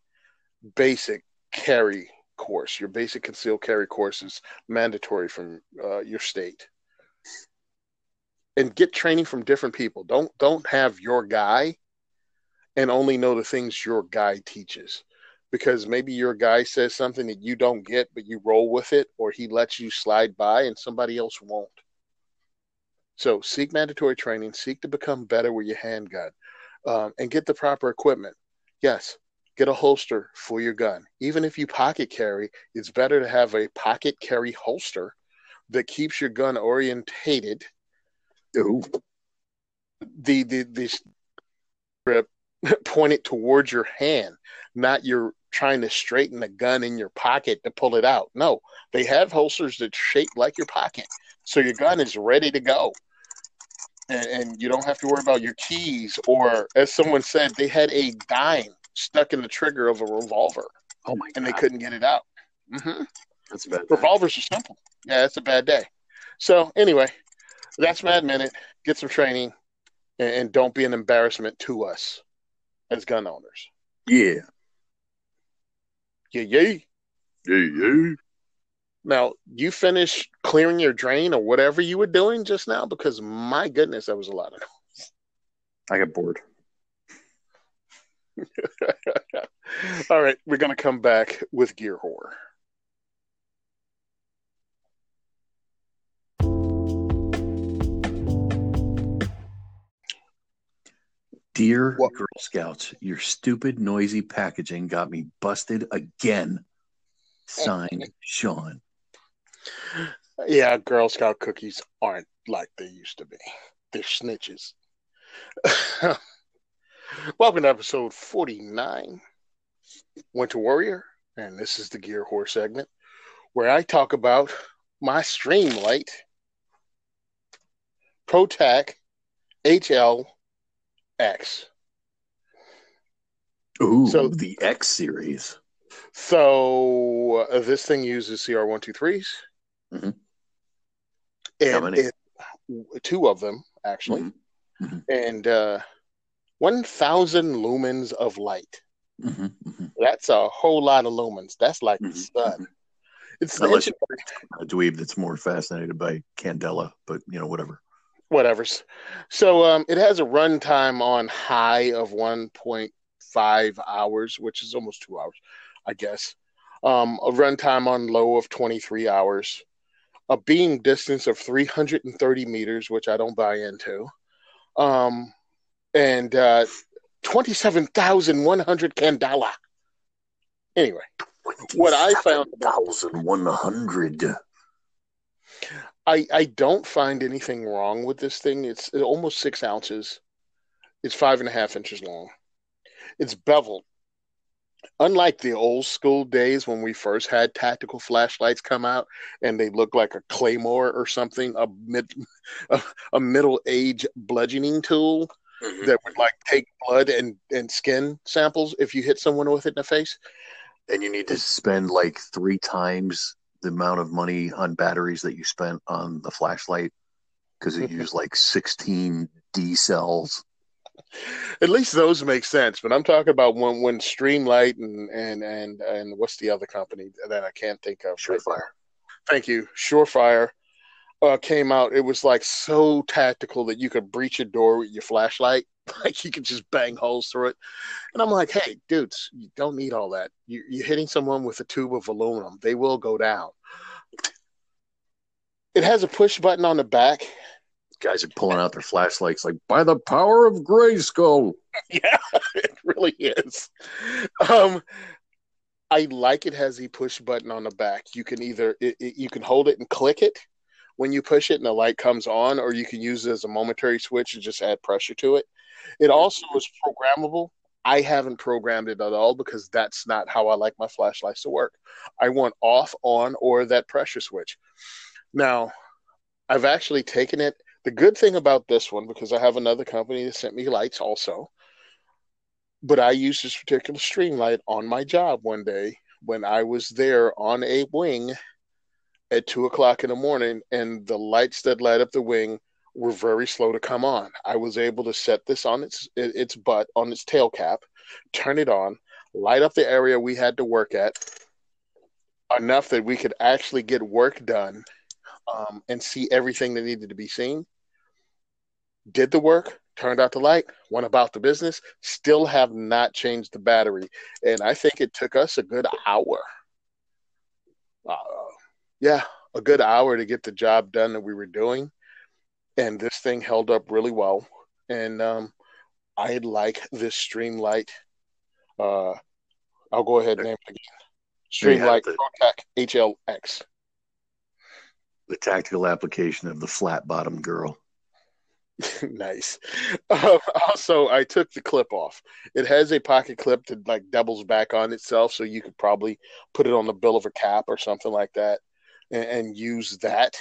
basic carry course. Your basic concealed carry course is mandatory from uh, your state. And get training from different people. Don't don't have your guy and only know the things your guy teaches. Because maybe your guy says something that you don't get, but you roll with it, or he lets you slide by and somebody else won't. So seek mandatory training, seek to become better with your handgun, um, and get the proper equipment. Yes, get a holster for your gun. Even if you pocket carry, it's better to have a pocket carry holster that keeps your gun orientated. Ooh. The the the grip pointed towards your hand, not you're trying to straighten the gun in your pocket to pull it out. No, they have holsters that shape like your pocket, so your gun is ready to go. And, and you don't have to worry about your keys, or as someone said, they had a dime stuck in the trigger of a revolver, Oh my and they couldn't get it out. hmm That's bad. Revolvers are simple. Yeah, it's a bad day. So anyway, that's Mad Minute. Get some training, and, and don't be an embarrassment to us as gun owners. Yeah. Yeah, yeah. Yeah, yeah. Now you finished clearing your drain or whatever you were doing just now, because my goodness, that was a lot of. I got bored. All right, we're gonna come back with gear horror. Dear What? Girl Scouts, your stupid, noisy packaging got me busted again. Signed, Sean. Yeah, Girl Scout cookies aren't like they used to be. They're snitches. Welcome to episode 49, Winter Warrior, and this is the Gear Horse segment where I talk about my Streamlight ProTac HLX. Ooh, So- the X series. So uh, this thing uses CR123s. Mhm. And How many? it- two of them, actually. Mhm. Mhm. And uh, 1,000 lumens of light. Mhm, mhm. That's a whole lot of lumens. That's like the sun. It's Unless it's- A dweeb that's more fascinated by Candela, but you know, whatever. Whatever's. So um, it has a runtime on high of 1.5 hours, which is almost two hours, I guess. Um, a runtime on low of 23 hours. A beam distance of 330 meters, which I don't buy into. Um, and uh, 27,100 candela. Anyway, What I found- thousand one hundred. I, I don't find anything wrong with this thing. It's almost six ounces. It's five and a half inches long. it's beveled. Unlike the old school days when we first had tactical flashlights come out and they look like a claymore or something, a mid a, a middle age bludgeoning tool mm-hmm. that would like take blood and, and skin samples if you hit someone with it in the face. And you need to spend like three times the amount of money on batteries that you spent on the flashlight because it used like 16 D cells. At least those make sense, but I'm talking about when when Streamlight and and and and what's the other company that I can't think of? Surefire. Thank you, Surefire. Uh, came out. It was like so tactical that you could breach a door with your flashlight. Like you could just bang holes through it. And I'm like, hey, dudes, you don't need all that. You, you're hitting someone with a tube of aluminum. They will go down. It has a push button on the back guys are pulling out their flashlights like by the power of Grayskull. Yeah, it really is. Um, I like it has a push button on the back. You can either it, it, you can hold it and click it when you push it and the light comes on, or you can use it as a momentary switch and just add pressure to it. It also is programmable. I haven't programmed it at all because that's not how I like my flashlights to work. I want off, on, or that pressure switch. Now, I've actually taken it the good thing about this one, because I have another company that sent me lights also, but I used this particular Streamlight on my job one day when I was there on a wing at two o'clock in the morning, and the lights that light up the wing were very slow to come on. I was able to set this on its its butt on its tail cap, turn it on, light up the area we had to work at enough that we could actually get work done um, and see everything that needed to be seen did the work, turned out the light, went about the business, still have not changed the battery. And I think it took us a good hour. Uh, yeah, a good hour to get the job done that we were doing. And this thing held up really well. And um, I like this Streamlight. Uh, I'll go ahead and name it again. Streamlight the, HLX. The tactical application of the flat bottom girl. nice. Um, also, I took the clip off. It has a pocket clip that like doubles back on itself, so you could probably put it on the bill of a cap or something like that, and, and use that.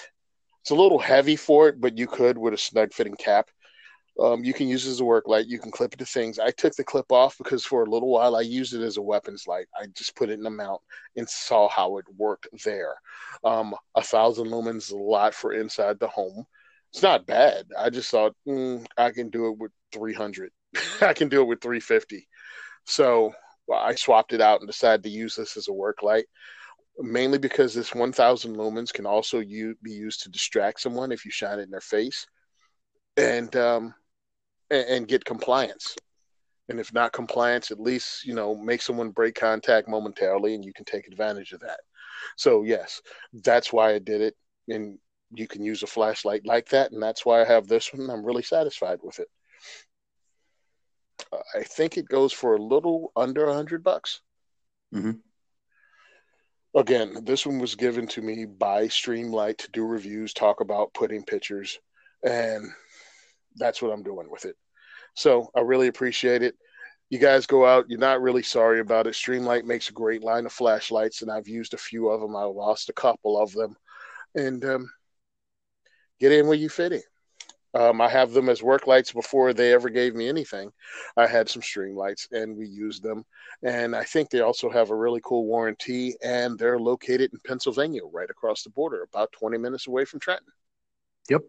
It's a little heavy for it, but you could with a snug fitting cap. Um, you can use it as a work light. You can clip it to things. I took the clip off because for a little while I used it as a weapons light. I just put it in the mount and saw how it worked there. Um, a thousand lumens is a lot for inside the home it's not bad. I just thought mm, I can do it with 300. I can do it with 350. So well, I swapped it out and decided to use this as a work light, mainly because this 1,000 lumens can also be used to distract someone if you shine it in their face, and um, and, and get compliance. And if not compliance, at least you know make someone break contact momentarily, and you can take advantage of that. So yes, that's why I did it. And you can use a flashlight like that, and that's why I have this one. I'm really satisfied with it. Uh, I think it goes for a little under hundred bucks. Mm-hmm. Again, this one was given to me by Streamlight to do reviews, talk about putting pictures, and that's what I'm doing with it. So I really appreciate it. You guys go out. You're not really sorry about it. Streamlight makes a great line of flashlights, and I've used a few of them. I lost a couple of them, and um, get in where you fit in. Um, I have them as work lights before they ever gave me anything. I had some Streamlights and we used them. And I think they also have a really cool warranty and they're located in Pennsylvania, right across the border, about 20 minutes away from Trenton. Yep.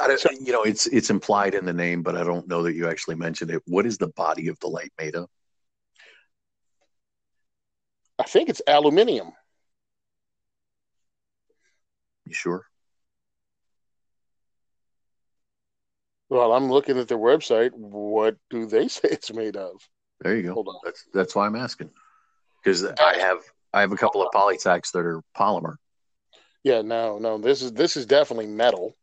I don't, so, you know, it's it's implied in the name, but I don't know that you actually mentioned it. What is the body of the light made of? I think it's aluminium. You sure? Well, I'm looking at their website. What do they say it's made of? There you go. Hold on. That's that's why I'm asking. Because I have I have a couple of PolyTacs that are polymer. Yeah, no, no. This is this is definitely metal.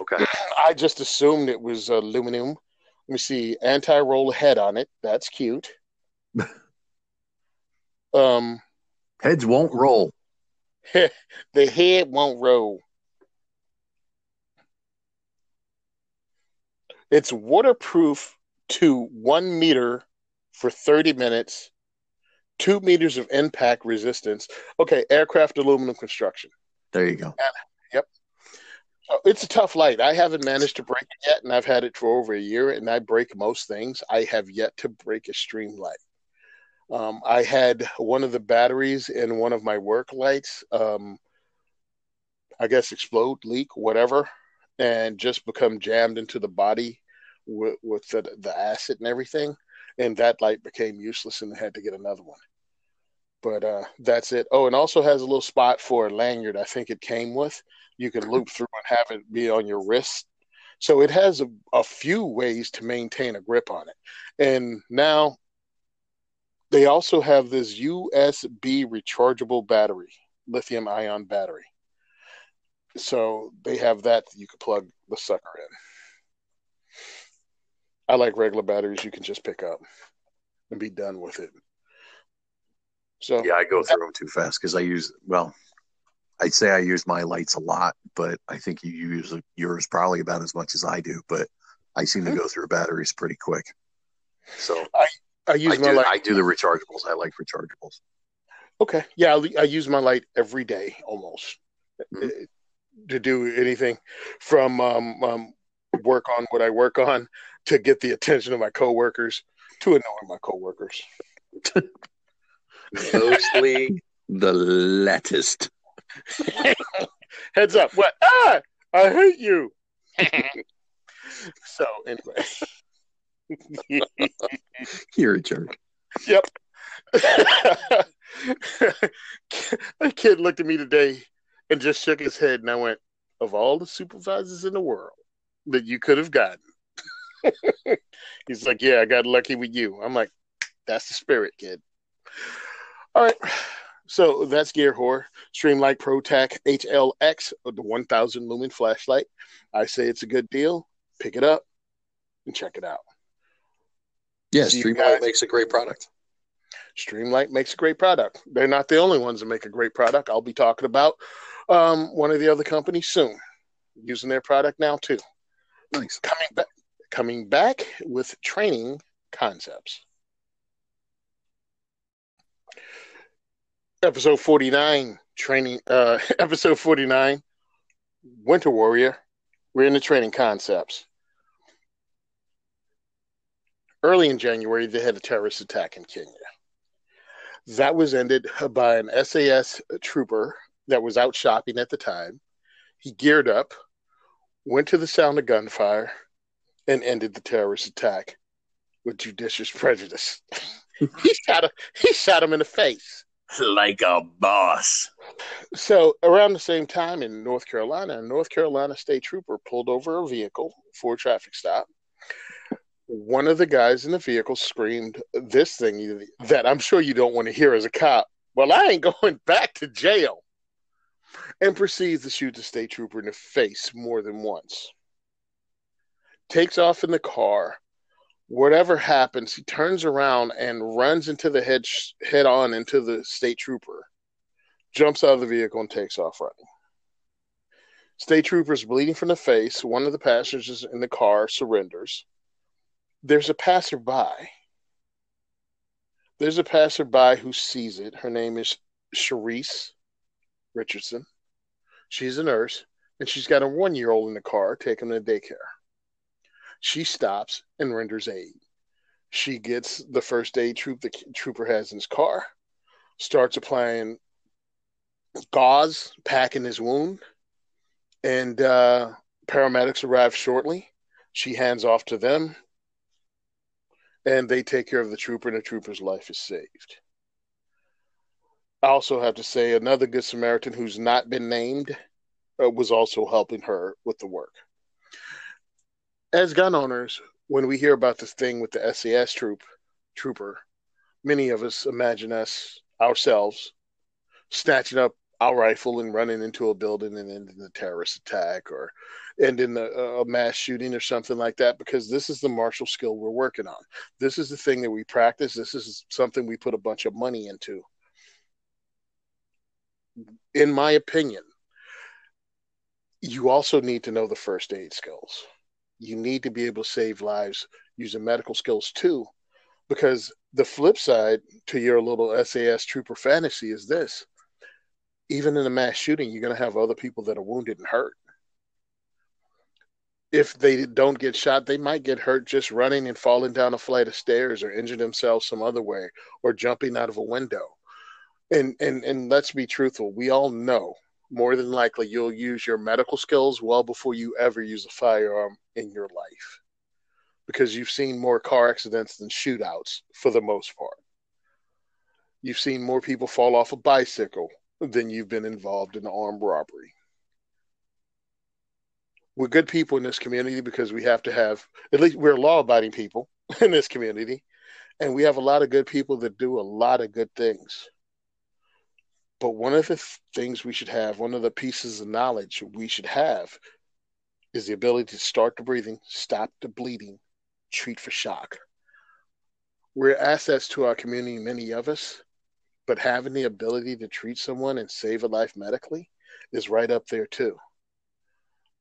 Okay. I just assumed it was aluminum. Let me see. Anti-roll head on it. That's cute. um, heads won't roll. the head won't roll. It's waterproof to one meter for 30 minutes, two meters of impact resistance. Okay, aircraft aluminum construction. There you go. Yep. It's a tough light. I haven't managed to break it yet, and I've had it for over a year, and I break most things. I have yet to break a Streamlight. Um, I had one of the batteries in one of my work lights, um, I guess, explode, leak, whatever, and just become jammed into the body with, with the, the acid and everything. And that light became useless and had to get another one. But uh, that's it. Oh, and also has a little spot for a lanyard. I think it came with. You can loop through and have it be on your wrist. So it has a, a few ways to maintain a grip on it. And now they also have this USB rechargeable battery, lithium ion battery. So they have that you can plug the sucker in. I like regular batteries you can just pick up and be done with it. So yeah, I go through them too fast because I use well, I'd say I use my lights a lot, but I think you use yours probably about as much as I do. But I seem to go through batteries pretty quick. So I, I use I my do, light. I do the rechargeables. I like rechargeables. Okay, yeah, I, I use my light every day almost Mhm. uh, to do anything from um, um, work on what I work on to get the attention of my coworkers to annoy my coworkers. Mostly the latest. Heads up! What? Ah! I hate you. so anyway, You're a jerk. yep. a kid looked at me today and just shook his head, and I went, "Of all the supervisors in the world that you could have gotten," he's like, "Yeah, I got lucky with you." I'm like, "That's the spirit, kid." All right. So that's Gear Whore. Streamlight ProTac HLX, the 1000 lumen flashlight. I say it's a good deal. Pick it up and check it out. Yeah, See Streamlight makes a great product. Streamlight makes a great product. They're not the only ones that make a great product. I'll be talking about um, one of the other companies soon, using their product now too. Nice. Coming back, coming back with training concepts. Episode forty nine, training. Uh, episode forty nine, Winter Warrior. We're in the training concepts. Early in January, they had a terrorist attack in Kenya. That was ended by an SAS trooper that was out shopping at the time. He geared up, went to the sound of gunfire, and ended the terrorist attack with judicious prejudice. he shot him, he shot him in the face. Like a boss. So around the same time in North Carolina, a North Carolina state trooper pulled over a vehicle for a traffic stop. One of the guys in the vehicle screamed this thing that I'm sure you don't want to hear as a cop. Well, I ain't going back to jail. And proceeds to shoot the state trooper in the face more than once. Takes off in the car. Whatever happens, he turns around and runs into the head head on into the state trooper jumps out of the vehicle and takes off running. State troopers bleeding from the face. One of the passengers in the car surrenders. There's a passerby. There's a passerby who sees it. Her name is Sharice Richardson. She's a nurse, and she's got a one year old in the car taking to daycare. She stops and renders aid. She gets the first aid troop the trooper has in his car, starts applying gauze packing his wound, and uh, paramedics arrive shortly. She hands off to them, and they take care of the trooper, and the trooper's life is saved. I also have to say another Good Samaritan who's not been named uh, was also helping her with the work. As gun owners, when we hear about this thing with the SAS troop trooper, many of us imagine us ourselves snatching up our rifle and running into a building and ending the terrorist attack or ending a, a mass shooting or something like that because this is the martial skill we're working on. This is the thing that we practice. This is something we put a bunch of money into. In my opinion, you also need to know the first aid skills. you need to be able to save lives using medical skills too. Because the flip side to your little SAS trooper fantasy is this even in a mass shooting, you're going to have other people that are wounded and hurt. If they don't get shot, they might get hurt just running and falling down a flight of stairs or injure themselves some other way or jumping out of a window. And and and let's be truthful, we all know more than likely you'll use your medical skills well before you ever use a firearm in your life because you've seen more car accidents than shootouts for the most part. You've seen more people fall off a bicycle than you've been involved in armed robbery. We're good people in this community because we have to have, at least we're law abiding people in this community, and we have a lot of good people that do a lot of good things. But one of the things we should have, one of the pieces of knowledge we should have, is the ability to start the breathing, stop the bleeding, treat for shock. We're assets to our community, many of us, but having the ability to treat someone and save a life medically is right up there too.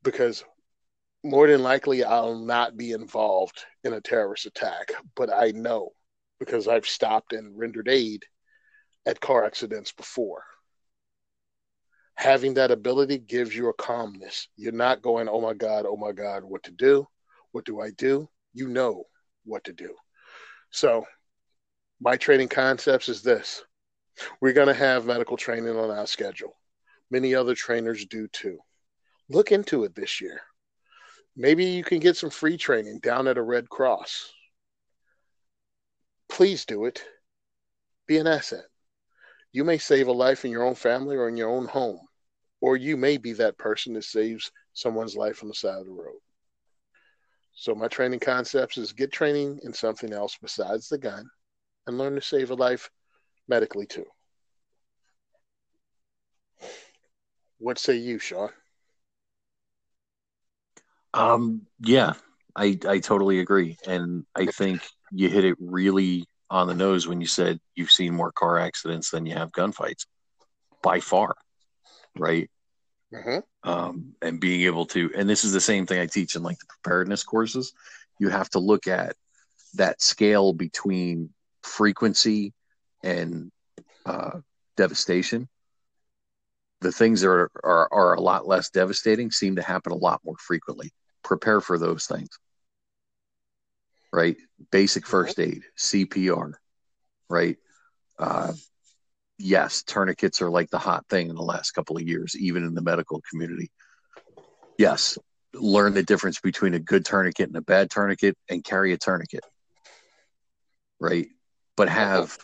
Because more than likely, I'll not be involved in a terrorist attack, but I know because I've stopped and rendered aid at car accidents before having that ability gives you a calmness. You're not going, oh my God, oh my God, what to do? What do I do? You know what to do. So, my training concepts is this we're going to have medical training on our schedule. Many other trainers do too. Look into it this year. Maybe you can get some free training down at a Red Cross. Please do it. Be an asset. You may save a life in your own family or in your own home or you may be that person that saves someone's life on the side of the road. So my training concepts is get training in something else besides the gun and learn to save a life medically too. What say you, Sean? Um, yeah, I I totally agree, and I think you hit it really on the nose when you said you've seen more car accidents than you have gunfights, by far right? Mm-hmm. Um, and being able to, and this is the same thing I teach in like the preparedness courses. You have to look at that scale between frequency and uh, devastation. The things that are, are, are a lot less devastating seem to happen a lot more frequently. Prepare for those things, right? Basic first aid, CPR, right? Uh, yes, tourniquets are like the hot thing in the last couple of years, even in the medical community. Yes, learn the difference between a good tourniquet and a bad tourniquet and carry a tourniquet. Right. But have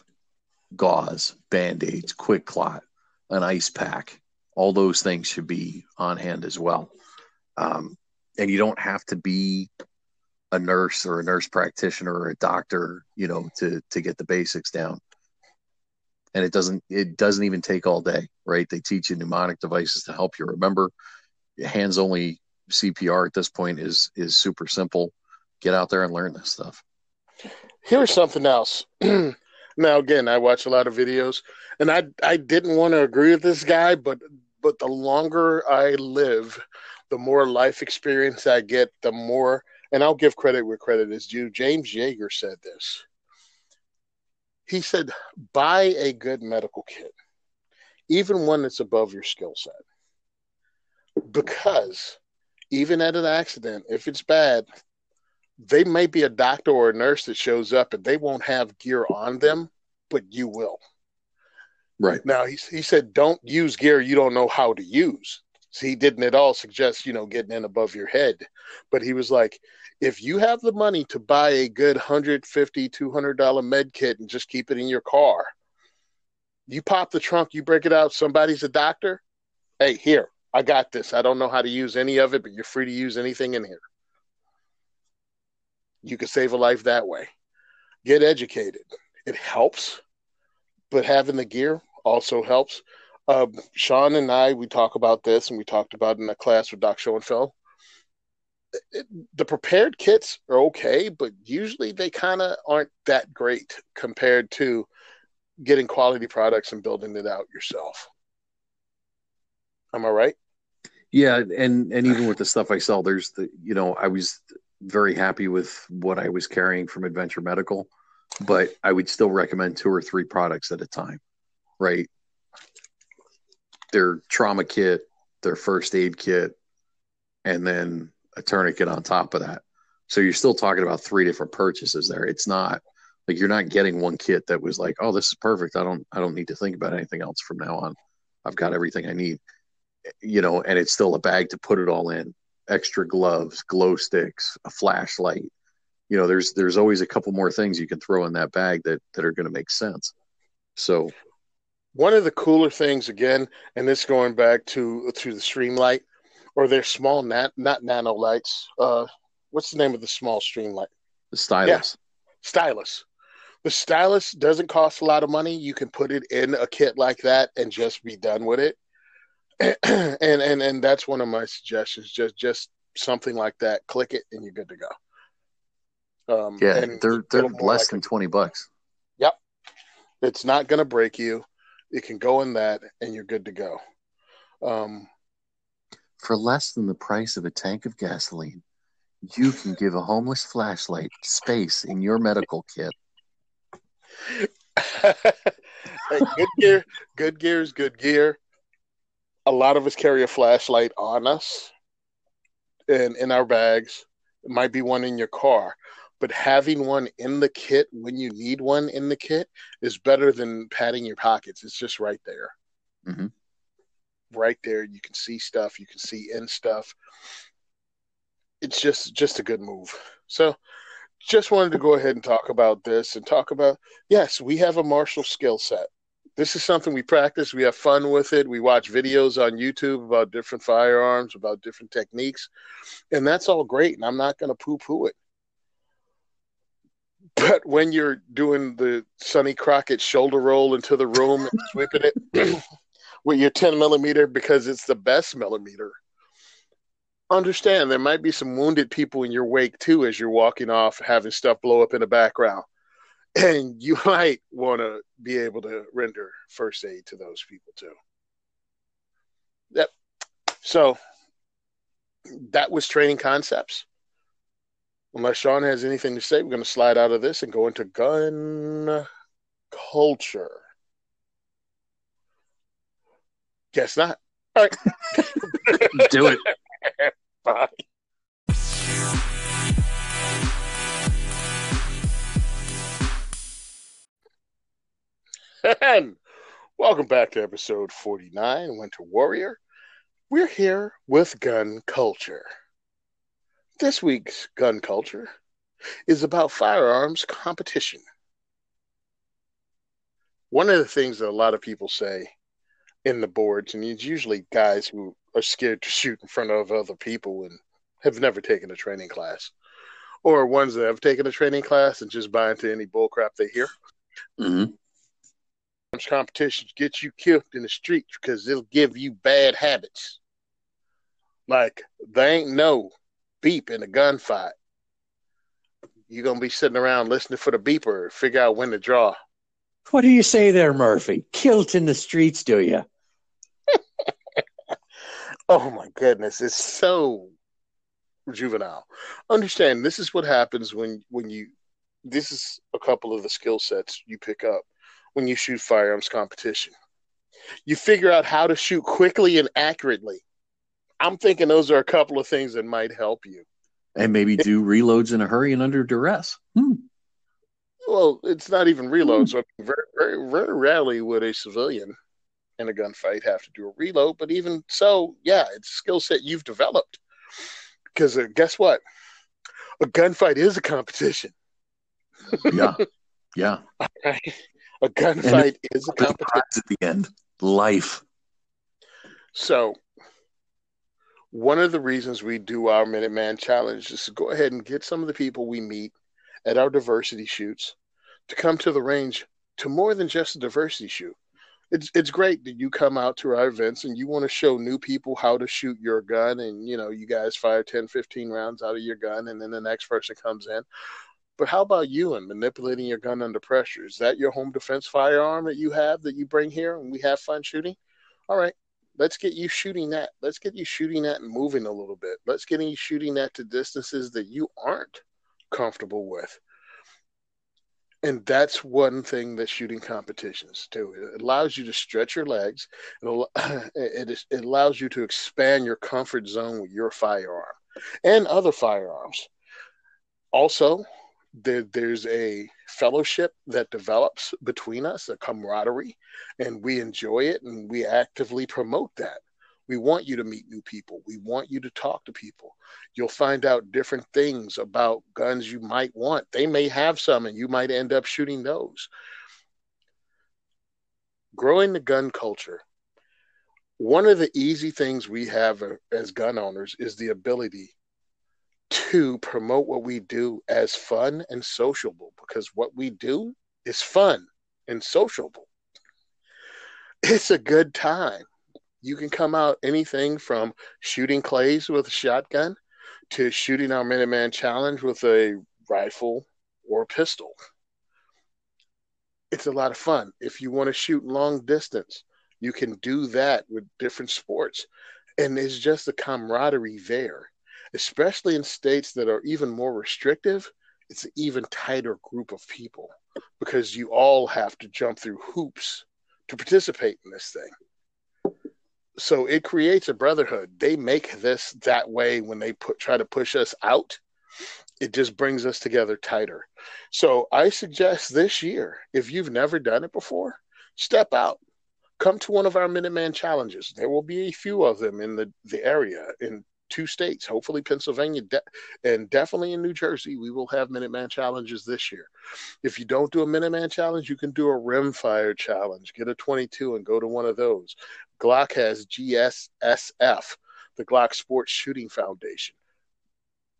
gauze, band aids, quick clot, an ice pack. All those things should be on hand as well. Um, and you don't have to be a nurse or a nurse practitioner or a doctor, you know, to to get the basics down. And it doesn't it doesn't even take all day right? They teach you mnemonic devices to help you remember. Hands only cpr at this point is is super simple. Get out there and learn this stuff. Here's something else. Now again i watch a lot of videos and i i didn't want to agree with this guy but but the longer i live the more life experience i get the more and i'll give credit where credit is due james yeager said this he said, buy a good medical kit, even one that's above your skill set. Because even at an accident, if it's bad, they may be a doctor or a nurse that shows up and they won't have gear on them, but you will. Right. Now, he, he said, don't use gear you don't know how to use. So he didn't at all suggest, you know, getting in above your head. But he was like, if you have the money to buy a good $150, $200 med kit and just keep it in your car, you pop the trunk, you break it out, somebody's a doctor. Hey, here, I got this. I don't know how to use any of it, but you're free to use anything in here. You can save a life that way. Get educated. It helps, but having the gear also helps. Uh, Sean and I, we talk about this, and we talked about it in a class with Doc Schoenfeld the prepared kits are okay, but usually they kind of aren't that great compared to getting quality products and building it out yourself. Am I right? Yeah, and and even with the stuff I sell, there's the you know I was very happy with what I was carrying from Adventure Medical, but I would still recommend two or three products at a time, right? Their trauma kit, their first aid kit, and then a tourniquet on top of that. So you're still talking about three different purchases there. It's not like you're not getting one kit that was like, oh, this is perfect. I don't I don't need to think about anything else from now on. I've got everything I need. You know, and it's still a bag to put it all in. Extra gloves, glow sticks, a flashlight. You know, there's there's always a couple more things you can throw in that bag that that are going to make sense. So one of the cooler things again, and this going back to to the Streamlight, or their small nat not nano lights. Uh, what's the name of the small Streamlight? The stylus. Yeah. Stylus. The stylus doesn't cost a lot of money. You can put it in a kit like that and just be done with it. and and and that's one of my suggestions. Just just something like that. Click it and you're good to go. Um, yeah, they're they're less like than twenty bucks. Yep, it's not going to break you. It can go in that, and you're good to go. Um, For less than the price of a tank of gasoline, you can give a homeless flashlight space in your medical kit. good gear, good gear is good gear. A lot of us carry a flashlight on us and in our bags. It might be one in your car, but having one in the kit when you need one in the kit is better than padding your pockets. It's just right there. Mm-hmm. Right there, you can see stuff. You can see in stuff. It's just just a good move. So just wanted to go ahead and talk about this and talk about yes, we have a martial skill set. This is something we practice. We have fun with it. We watch videos on YouTube about different firearms, about different techniques, and that's all great. And I'm not going to poo poo it. But when you're doing the Sonny Crockett shoulder roll into the room and sweeping it with your 10 millimeter because it's the best millimeter, understand there might be some wounded people in your wake too as you're walking off having stuff blow up in the background. And you might want to be able to render first aid to those people too. Yep. So that was training concepts. Unless sean has anything to say we're going to slide out of this and go into gun culture guess not all right do it Bye. And welcome back to episode 49, Winter Warrior. We're here with gun culture. This week's gun culture is about firearms competition. One of the things that a lot of people say in the boards, and it's usually guys who are scared to shoot in front of other people and have never taken a training class, or ones that have taken a training class and just buy into any bullcrap they hear. Mm-hmm. Competitions get you killed in the streets because they'll give you bad habits. Like they ain't no beep in a gunfight. You're gonna be sitting around listening for the beeper, figure out when to draw. What do you say there, Murphy? Kilt in the streets, do you? Oh my goodness, it's so juvenile. Understand this is what happens when when you this is a couple of the skill sets you pick up when you shoot firearms competition. You figure out how to shoot quickly and accurately. I'm thinking those are a couple of things that might help you. And maybe do reloads in a hurry and under duress. Hmm. Well, it's not even reloads. Hmm. Very, very, very rarely would a civilian in a gunfight have to do a reload. But even so, yeah, it's a skill set you've developed. Because uh, guess what? A gunfight is a competition. yeah, yeah. Right. A gunfight is a competition. At the end, life. So, one of the reasons we do our Minuteman Challenge is to go ahead and get some of the people we meet at our diversity shoots to come to the range to more than just a diversity shoot it's it's great that you come out to our events and you want to show new people how to shoot your gun and you know you guys fire 10 15 rounds out of your gun and then the next person comes in but how about you and manipulating your gun under pressure is that your home defense firearm that you have that you bring here and we have fun shooting all right Let's get you shooting that. Let's get you shooting that and moving a little bit. Let's get you shooting that to distances that you aren't comfortable with. And that's one thing that shooting competitions do. It allows you to stretch your legs. It, it allows you to expand your comfort zone with your firearm and other firearms. Also, there, there's a fellowship that develops between us, a camaraderie, and we enjoy it and we actively promote that. We want you to meet new people. We want you to talk to people. You'll find out different things about guns you might want. They may have some and you might end up shooting those. Growing the gun culture. One of the easy things we have as gun owners is the ability to promote what we do as fun and sociable because what we do is fun and sociable. It's a good time. You can come out anything from shooting clays with a shotgun to shooting our Minuteman Challenge with a rifle or pistol. It's a lot of fun. If you want to shoot long distance, you can do that with different sports. And there's just a camaraderie there especially in states that are even more restrictive, it's an even tighter group of people because you all have to jump through hoops to participate in this thing. So it creates a brotherhood. They make this that way when they put try to push us out. It just brings us together tighter. So I suggest this year, if you've never done it before, step out. Come to one of our Minuteman challenges. There will be a few of them in the, the area in two states, hopefully Pennsylvania, de- and definitely in New Jersey, we will have Minuteman challenges this year. If you don't do a Minuteman challenge, you can do a rimfire challenge. Get a 22 and go to one of those. Glock has GSSF, the Glock Sports Shooting Foundation.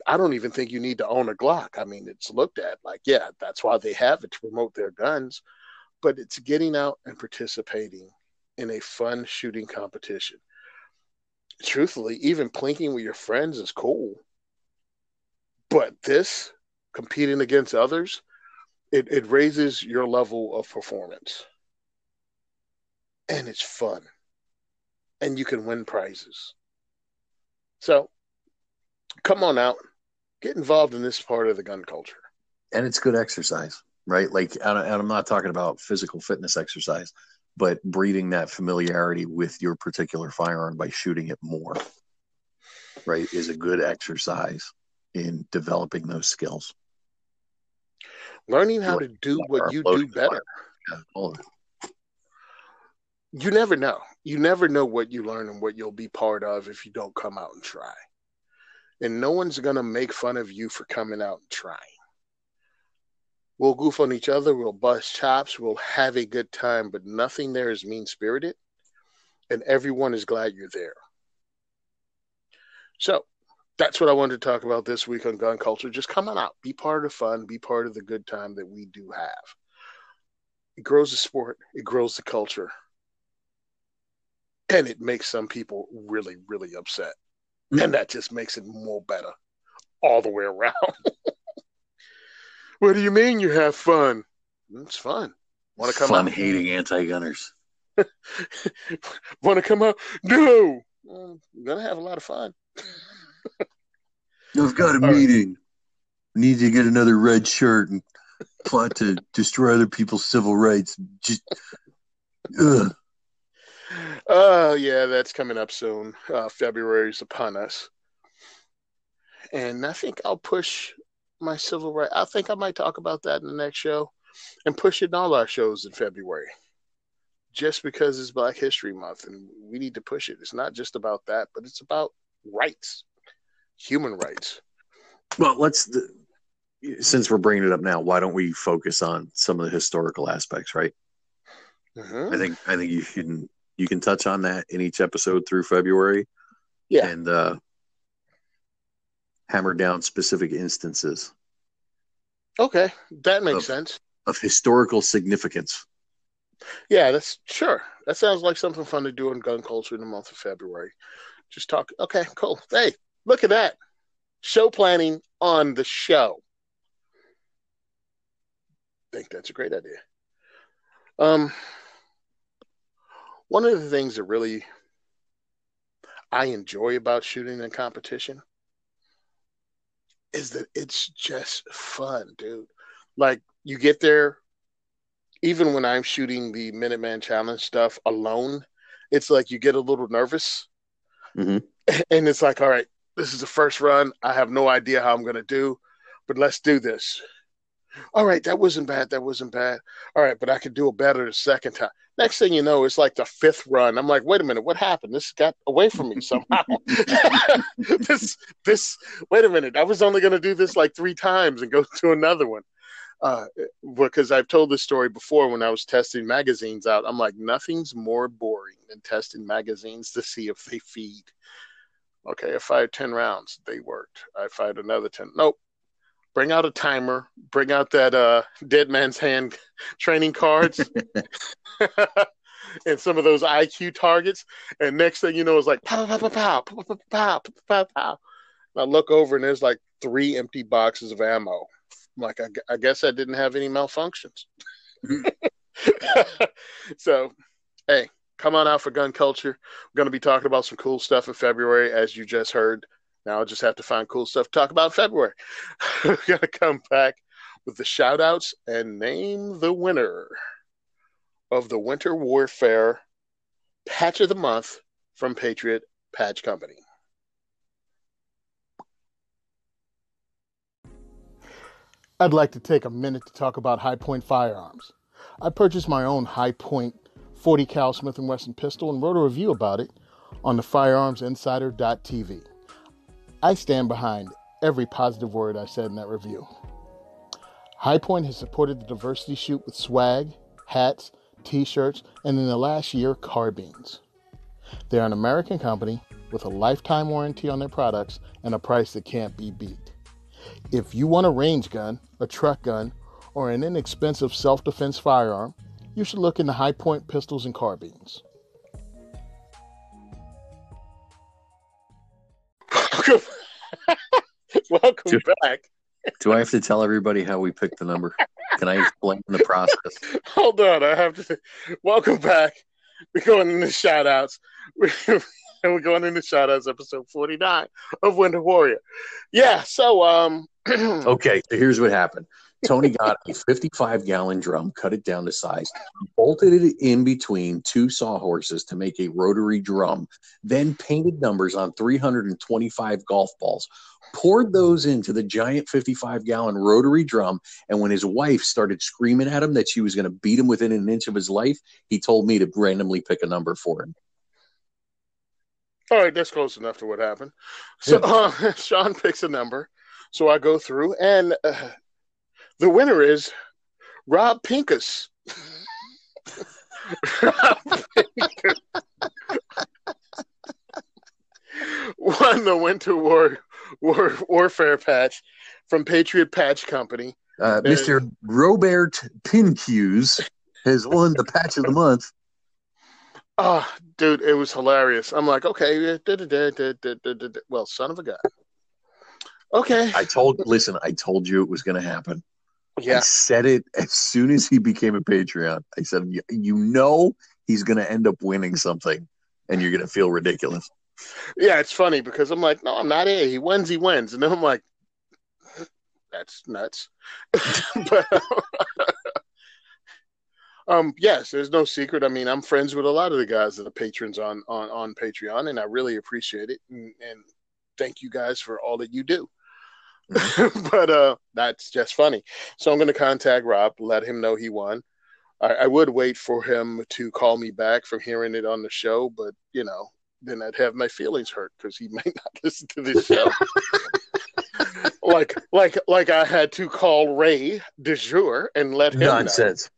I don't even think you need to own a Glock. I mean, it's looked at like, yeah, that's why they have it to promote their guns, but it's getting out and participating in a fun shooting competition truthfully, even plinking with your friends is cool. But this, competing against others, it, it raises your level of performance. And it's fun. And you can win prizes. So come on out, get involved in this part of the gun culture. And it's good exercise, right? Like, and I'm not talking about physical fitness exercise but breeding that familiarity with your particular firearm by shooting it more, right, is a good exercise in developing those skills. Learning how to do what you do better. Yeah, you never know. You never know what you learn and what you'll be part of if you don't come out and try. And no one's going to make fun of you for coming out and trying. We'll goof on each other, we'll bust chops, we'll have a good time, but nothing there is mean spirited, and everyone is glad you're there. So that's what I wanted to talk about this week on gun culture. Just come on out, be part of the fun, be part of the good time that we do have. It grows the sport, it grows the culture, and it makes some people really, really upset. Mm-hmm. And that just makes it more better all the way around. What do you mean you have fun? It's fun. Want to come fun out? hating anti-gunners. Want to come out? No. Well, I'm gonna have a lot of fun. I've got a All meeting. Right. Need to get another red shirt and plot to destroy other people's civil rights. Just, ugh. Oh yeah, that's coming up soon. Uh, February's upon us, and I think I'll push my civil right. I think I might talk about that in the next show and push it in all our shows in February. Just because it's Black History Month and we need to push it. It's not just about that, but it's about rights, human rights. Well, let's, the, since we're bringing it up now, why don't we focus on some of the historical aspects, right? Mm-hmm. I think, I think you can, you can touch on that in each episode through February. Yeah. And, uh, hammer down specific instances. Okay, that makes of, sense. Of historical significance. Yeah, that's sure. That sounds like something fun to do in gun culture in the month of February. Just talk. Okay, cool. Hey, look at that. Show planning on the show. I think that's a great idea. Um, one of the things that really I enjoy about shooting in competition is that it's just fun, dude. Like you get there, even when I'm shooting the Minuteman Challenge stuff alone, it's like you get a little nervous. Mhm. And it's like, all right, this is the first run. I have no idea how I'm going to do, but let's do this. All right, that wasn't bad. That wasn't bad. All right, but I could do it better the second time. Next thing you know, it's like the fifth run. I'm like, wait a minute, what happened? This got away from me somehow. this, this, wait a minute. I was only going to do this like three times and go to another one. Uh, because I've told this story before when I was testing magazines out. I'm like, nothing's more boring than testing magazines to see if they feed. Okay, I fired 10 rounds. They worked. I fired another 10. Nope. Bring out a timer. Bring out that uh, dead man's hand training cards and some of those IQ targets. And next thing you know, it's like pow, pow, pow, pow, pow, pow, pow, pow, pow. And I look over and there's like three empty boxes of ammo. I'm like, I, I guess I didn't have any malfunctions. so, hey, come on out for gun culture. We're going to be talking about some cool stuff in February, as you just heard. Now I'll just have to find cool stuff to talk about February. We're going to come back with the shout outs and name the winner of the Winter Warfare Patch of the Month from Patriot Patch Company. I'd like to take a minute to talk about Hi-Point Firearms. I purchased my own Hi-Point 40 cal Smith & Wesson pistol and wrote a review about it on the firearmsinsider.tv. I stand behind every positive word I said in that review. Hi-Point has supported the diversity shoot with swag, hats, t-shirts, and in the last year, carbines. They're an American company with a lifetime warranty on their products and a price that can't be beat. If you want a range gun, a truck gun, or an inexpensive self defense firearm, you should look into Hi-Point pistols and carbines. Welcome, Welcome Sure. back. Do I have to tell everybody how we picked the number? Can I explain the process? Hold on, I have to. Welcome back. We're going into shout outs. We're going into shout outs, episode 49 of Winter Warrior. Yeah, so, um, Okay, so here's what happened. Tony got a 55 gallon drum, cut it down to size, bolted it in between two sawhorses to make a rotary drum, then painted numbers on 325 golf balls, poured those into the giant 55 gallon rotary drum. And when his wife started screaming at him that she was going to beat him within an inch of his life, he told me to randomly pick a number for him. All right, that's close enough to what happened. So uh, Sean picks a number. So I go through, and uh, the winner is Rob Pinkus. Rob Pinkus won the Winter War, War Warfare patch from Patriot Patch Company. Uh, Mr. And, Robert Pinkus has won the patch of the month. Oh, dude, it was hilarious. I'm like, okay, da, da, da, well, son of a guy. Okay. I told, listen, I told you it was going to happen. I yeah, said it as soon as he became a Patreon. I said, "You- you know, he's going to end up winning something, and you're going to feel ridiculous. yeah. It's funny because I'm like, no, I'm not A. He wins, he wins, and then I'm like, that's nuts. but um, yes, there's no secret. I mean, I'm friends with a lot of the guys that are patrons on on on Patreon, and I really appreciate it, and, and thank you guys for all that you do. but uh, that's just funny. So I'm going to contact Rob, let him know he won. I, I would wait for him to call me back from hearing it on the show, but you know, then I'd have my feelings hurt because he might not listen to this show. like, like, like I had to call Ray de jour and let him know. Nonsense.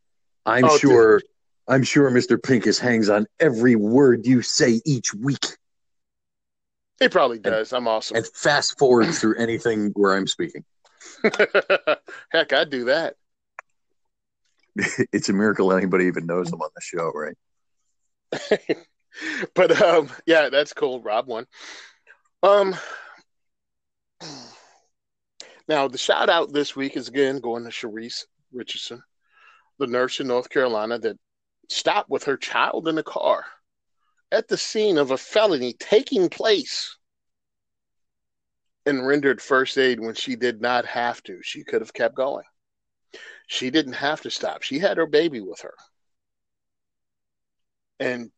I'm Oh, sure. I'm sure Mr. Pincus hangs on every word you say each week, He probably does. I'm awesome. and fast forward through anything where I'm speaking. Heck, I'd do that. It's a miracle anybody even knows I'm on the show, right? but um, yeah, that's cool. Rob won. Um, now the shout out this week is again going to Sharice Richardson, the nurse in North Carolina that stopped with her child in the car at the scene of a felony taking place and rendered first aid when she did not have to. She could have kept going. She didn't have to stop. She had her baby with her. And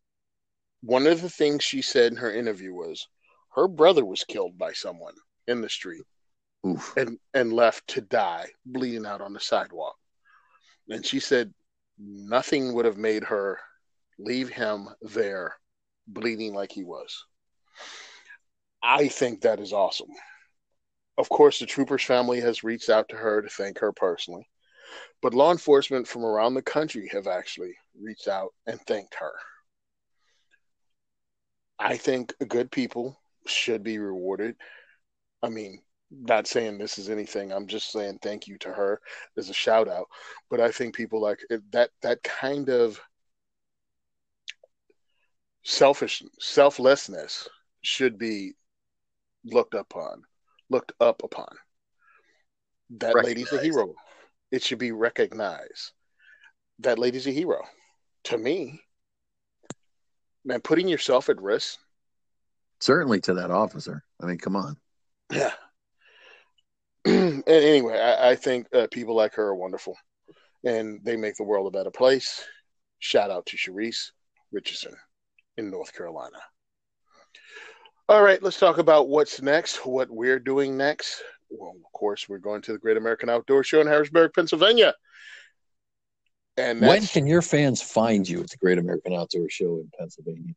one of the things she said in her interview was her brother was killed by someone in the street Oof. and and left to die bleeding out on the sidewalk. And she said nothing would have made her leave him there bleeding like he was. I think that is awesome. Of course, the trooper's family has reached out to her to thank her personally, but law enforcement from around the country have actually reached out and thanked her. I think good people should be rewarded. I mean, not saying this is anything. I'm just saying thank you to her as a shout out. But I think people like that that kind of selfish selflessness should be looked upon, looked up upon. That lady's a hero. It should be recognized. That lady's a hero. To me, man, putting yourself at risk. Certainly to that officer. I mean, come on. Yeah. and anyway, I, I think uh, people like her are wonderful, and they make the world a better place. Shout out to Sharice Richardson in North Carolina. All right, let's talk about what's next, what we're doing next. Well, of course, we're going to the Great American Outdoor Show in Harrisburg, Pennsylvania. And when can your fans find you at the Great American Outdoor Show in Pennsylvania?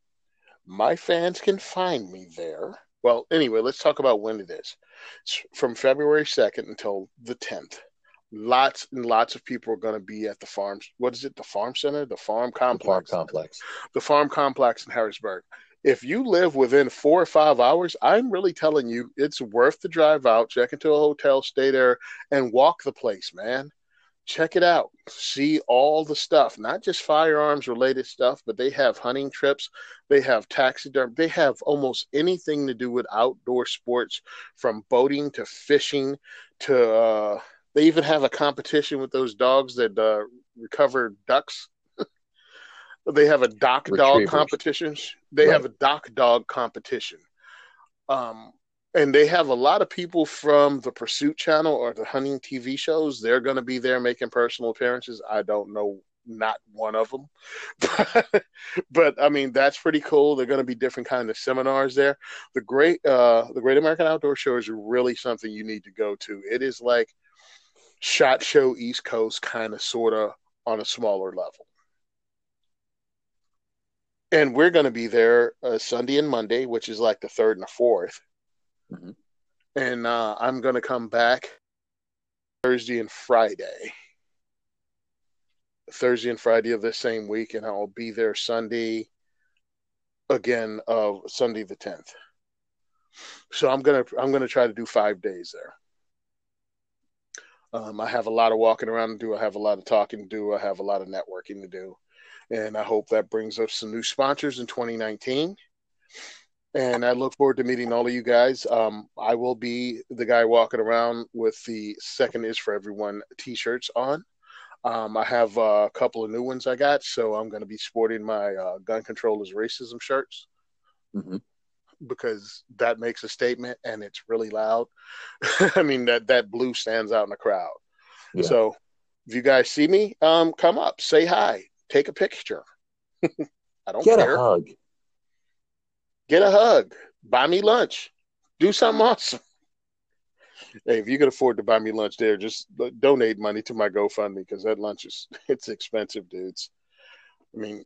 My fans can find me there. Well, anyway, let's talk about when it is. It's from February 2nd until the 10th. Lots and lots of people are going to be at the farms. What is it? The farm center? The farm complex? The farm complex. The farm complex in Harrisburg. If you live within four or five hours, I'm really telling you, it's worth the drive out, check into a hotel, stay there, and walk the place, man check it out. See all the stuff, not just firearms related stuff, but they have hunting trips, they have taxidermy, they have almost anything to do with outdoor sports from boating to fishing to uh, they even have a competition with those dogs that uh, recover ducks. they have a dock dog competition. They right. have a dock dog competition. Um, and they have a lot of people from the Pursuit Channel or the hunting TV shows. They're going to be there making personal appearances. I don't know, not one of them, but, but I mean that's pretty cool. They're going to be different kind of seminars there. The great, uh, the Great American Outdoor Show is really something you need to go to. It is like Shot Show East Coast, kind of, sort of, on a smaller level. And we're going to be there uh, Sunday and Monday, which is like the third and the fourth Mm-hmm. And uh, I'm going to come back Thursday and Friday. Thursday and Friday of this same week, and I'll be there Sunday again of Sunday the 10th. So I'm gonna I'm gonna try to do five days there. Um, I have a lot of walking around to do. I have a lot of talking to do. I have a lot of networking to do, and I hope that brings us some new sponsors in 2019 and I look forward to meeting all of you guys. Um, I will be the guy walking around with the second is for everyone t-shirts on. Um, I have a couple of new ones I got, so I'm going to be sporting my uh, gun controllers racism shirts mm-hmm. Because that makes a statement and it's really loud. I mean that that blue stands out in the crowd. Yeah. So if you guys see me, um, come up, say hi, take a picture. I don't get care. a hug get a hug, buy me lunch, do something awesome. Hey, if you can afford to buy me lunch there, just donate money to my GoFundMe because that lunch is it's expensive, dudes. I mean,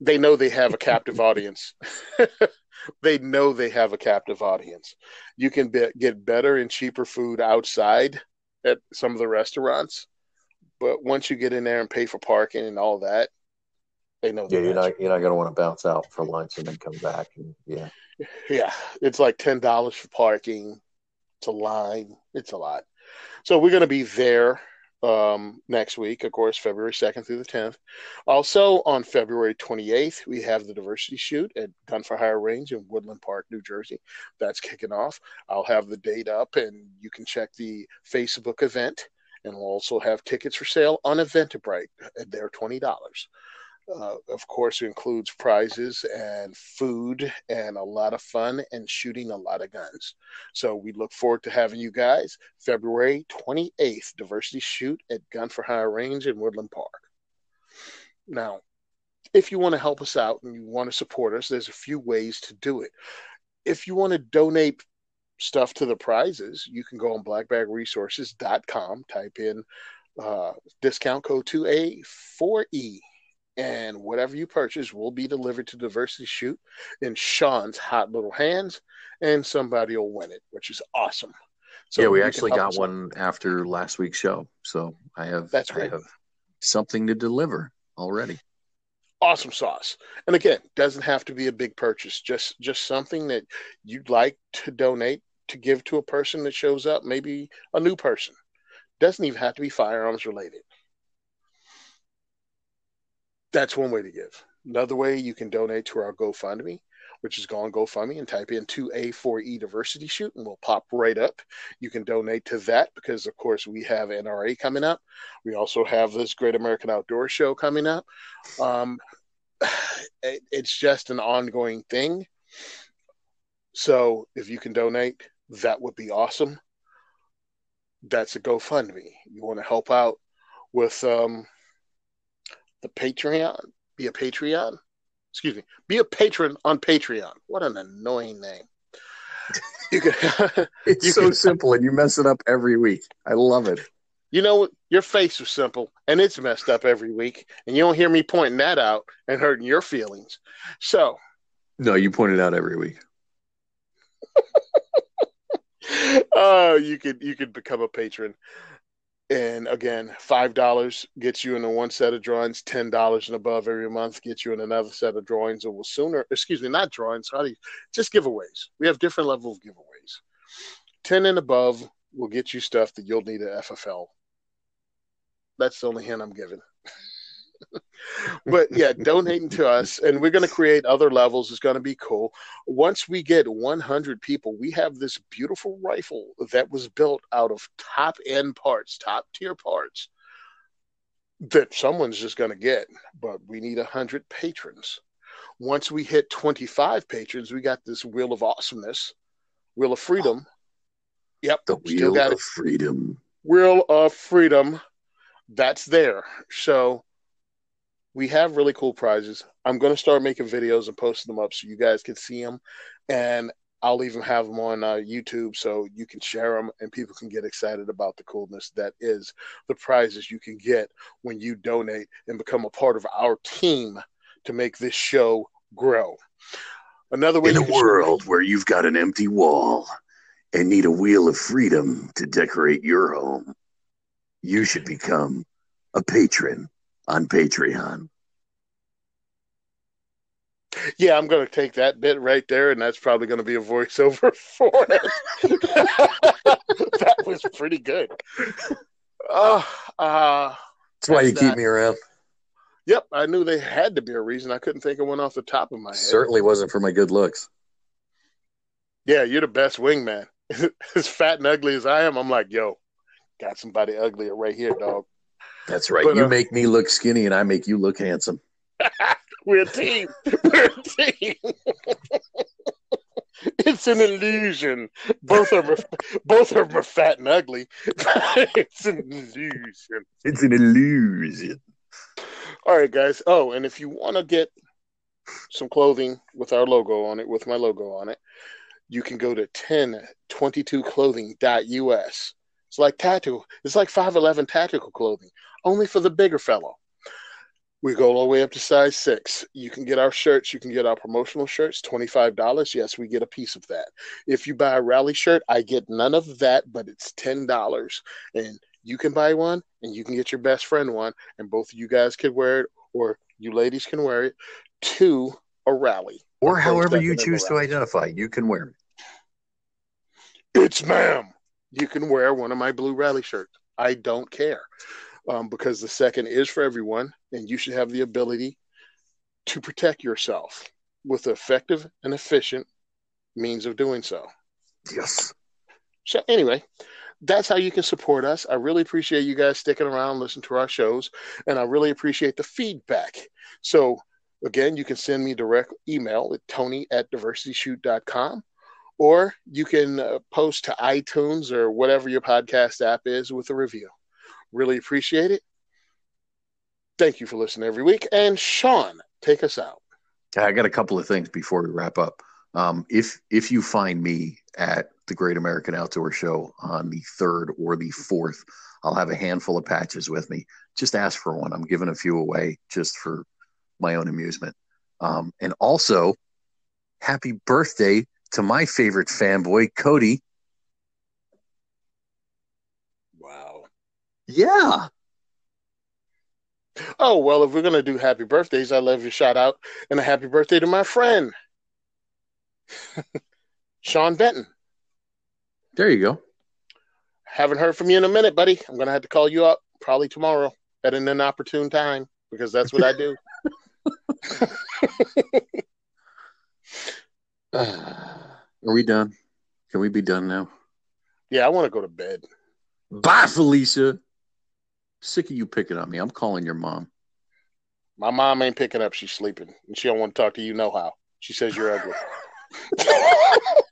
they know they have a captive audience. they know they have a captive audience. You can be, get better and cheaper food outside at some of the restaurants, but once you get in there and pay for parking and all that, they know. Yeah, you're not you're not going to want to bounce out for lunch and then come back. And, yeah, yeah, it's like ten dollars for parking. It's a line. It's a lot. So we're going to be there um, next week, of course, February 2nd through the 10th. Also, on February 28th, we have the diversity shoot at Gun for Hire Range in Woodland Park, New Jersey. That's kicking off. I'll have the date up, and you can check the Facebook event. And we'll also have tickets for sale on Eventbrite. They're $20. Uh, of course, it includes prizes and food and a lot of fun and shooting a lot of guns. So we look forward to having you guys February 28th, Diversity Shoot at Gun for Hire Range in Woodland Park. Now, if you want to help us out and you want to support us, there's a few ways to do it. If you want to donate stuff to the prizes, you can go on blackbagresources.com, type in uh, discount code 2A4E, and whatever you purchase will be delivered to Diversity Shoot in Sean's hot little hands, and somebody will win it, which is awesome. So yeah, we actually got one out. after last week's show, so I have that's great. I have something to deliver already. Awesome sauce, and again, doesn't have to be a big purchase. Just just something that you'd like to donate to give to a person that shows up, maybe a new person. Doesn't even have to be firearms related. That's one way to give. Another way you can donate to our GoFundMe, which is go on GoFundMe and type in 2A4E Diversity Shoot and we'll pop right up. You can donate to that because, of course, we have NRA coming up. We also have this Great American Outdoor Show coming up. Um, it, it's just an ongoing thing. So if you can donate, that would be awesome. That's a GoFundMe. You want to help out with um, the Patreon? Be a Patreon? Excuse me. Be a patron on Patreon. What an annoying name. You can, it's you so can, simple, and you mess it up every week. I love it. You know, your face is simple, and it's messed up every week, and you don't hear me pointing that out and hurting your feelings. So, no, you point it out every week. uh, you could you could become a patron. And again, five dollars gets you in one set of drawings. Ten dollars and above every month gets you in another set of drawings. And will sooner, excuse me, not drawings. How do you just giveaways? We have different level of giveaways. Ten and above will get you stuff that you'll need at FFL. That's the only hint I'm giving. but yeah, donating to us, and we're going to create other levels. It's going to be cool. Once we get 100 people, we have this beautiful rifle that was built out of top end parts, top tier parts that someone's just going to get. But we need 100 patrons. Once we hit 25 patrons, we got this Wheel of Awesomeness, Wheel of Freedom. Yep, the Wheel of Freedom. Wheel of Freedom. That's there. So we have really cool prizes. I'm going to start making videos and posting them up so you guys can see them. And I'll even have them on uh, YouTube so you can share them and people can get excited about the coolness that is the prizes you can get when you donate and become a part of our team to make this show grow. Another way in a world where you've got an empty wall and need a wheel of freedom to decorate your home, you should become a patron on Patreon. Yeah, I'm going to take that bit right there, and that's probably going to be a voiceover for it. that was pretty good. Oh, uh, that's why you that. keep me around. Yep, I knew there had to be a reason. I couldn't think of one off the top of my head. Certainly wasn't for my good looks. Yeah, you're the best wingman. as fat and ugly as I am, I'm like, yo, got somebody uglier right here, dog. That's right. But, you uh, make me look skinny, and I make you look handsome. We're a team. We're a team. it's an illusion. Both are both are fat and ugly. it's an illusion. It's an illusion. All right, guys. Oh, and if you want to get some clothing with our logo on it, with my logo on it, you can go to 1022clothing.us. It's like tattoo. It's like 511 tactical clothing only for the bigger fellow. We go all the way up to size six. You can get our shirts. You can get our promotional shirts, $25. Yes, we get a piece of that. If you buy a rally shirt, I get none of that, but it's $10. And you can buy one and you can get your best friend one, and both of you guys can wear it, or you ladies can wear it to a rally. Or however you choose to identify, you can wear it. It's ma'am. You can wear one of my blue rally shirts. I don't care um, because the second is for everyone, and you should have the ability to protect yourself with effective and efficient means of doing so. Yes. So, anyway, that's how you can support us. I really appreciate you guys sticking around, listening to our shows, and I really appreciate the feedback. So, again, you can send me direct email at tony at diversityshoot.com, or you can uh, post to iTunes or whatever your podcast app is with a review. Really appreciate it. Thank you for listening every week. And Sean, take us out. I got a couple of things before we wrap up. Um, if if you find me at the Great American Outdoor Show on the third or the fourth, I'll have a handful of patches with me. Just ask for one. I'm giving a few away just for my own amusement. Um, and also, happy birthday to my favorite fanboy, Cody. Wow. Yeah. Oh, well, if we're going to do happy birthdays, I love your shout out and a happy birthday to my friend, Sean Benton. There you go. Haven't heard from you in a minute, buddy. I'm going to have to call you up probably tomorrow at an inopportune time because that's what I do. Are we done? Can we be done now? Yeah, I want to go to bed. Bye, Felicia. Sick of you picking on me. I'm calling your mom. My mom ain't picking up. She's sleeping, and she don't want to talk to you. No how. She says you're ugly.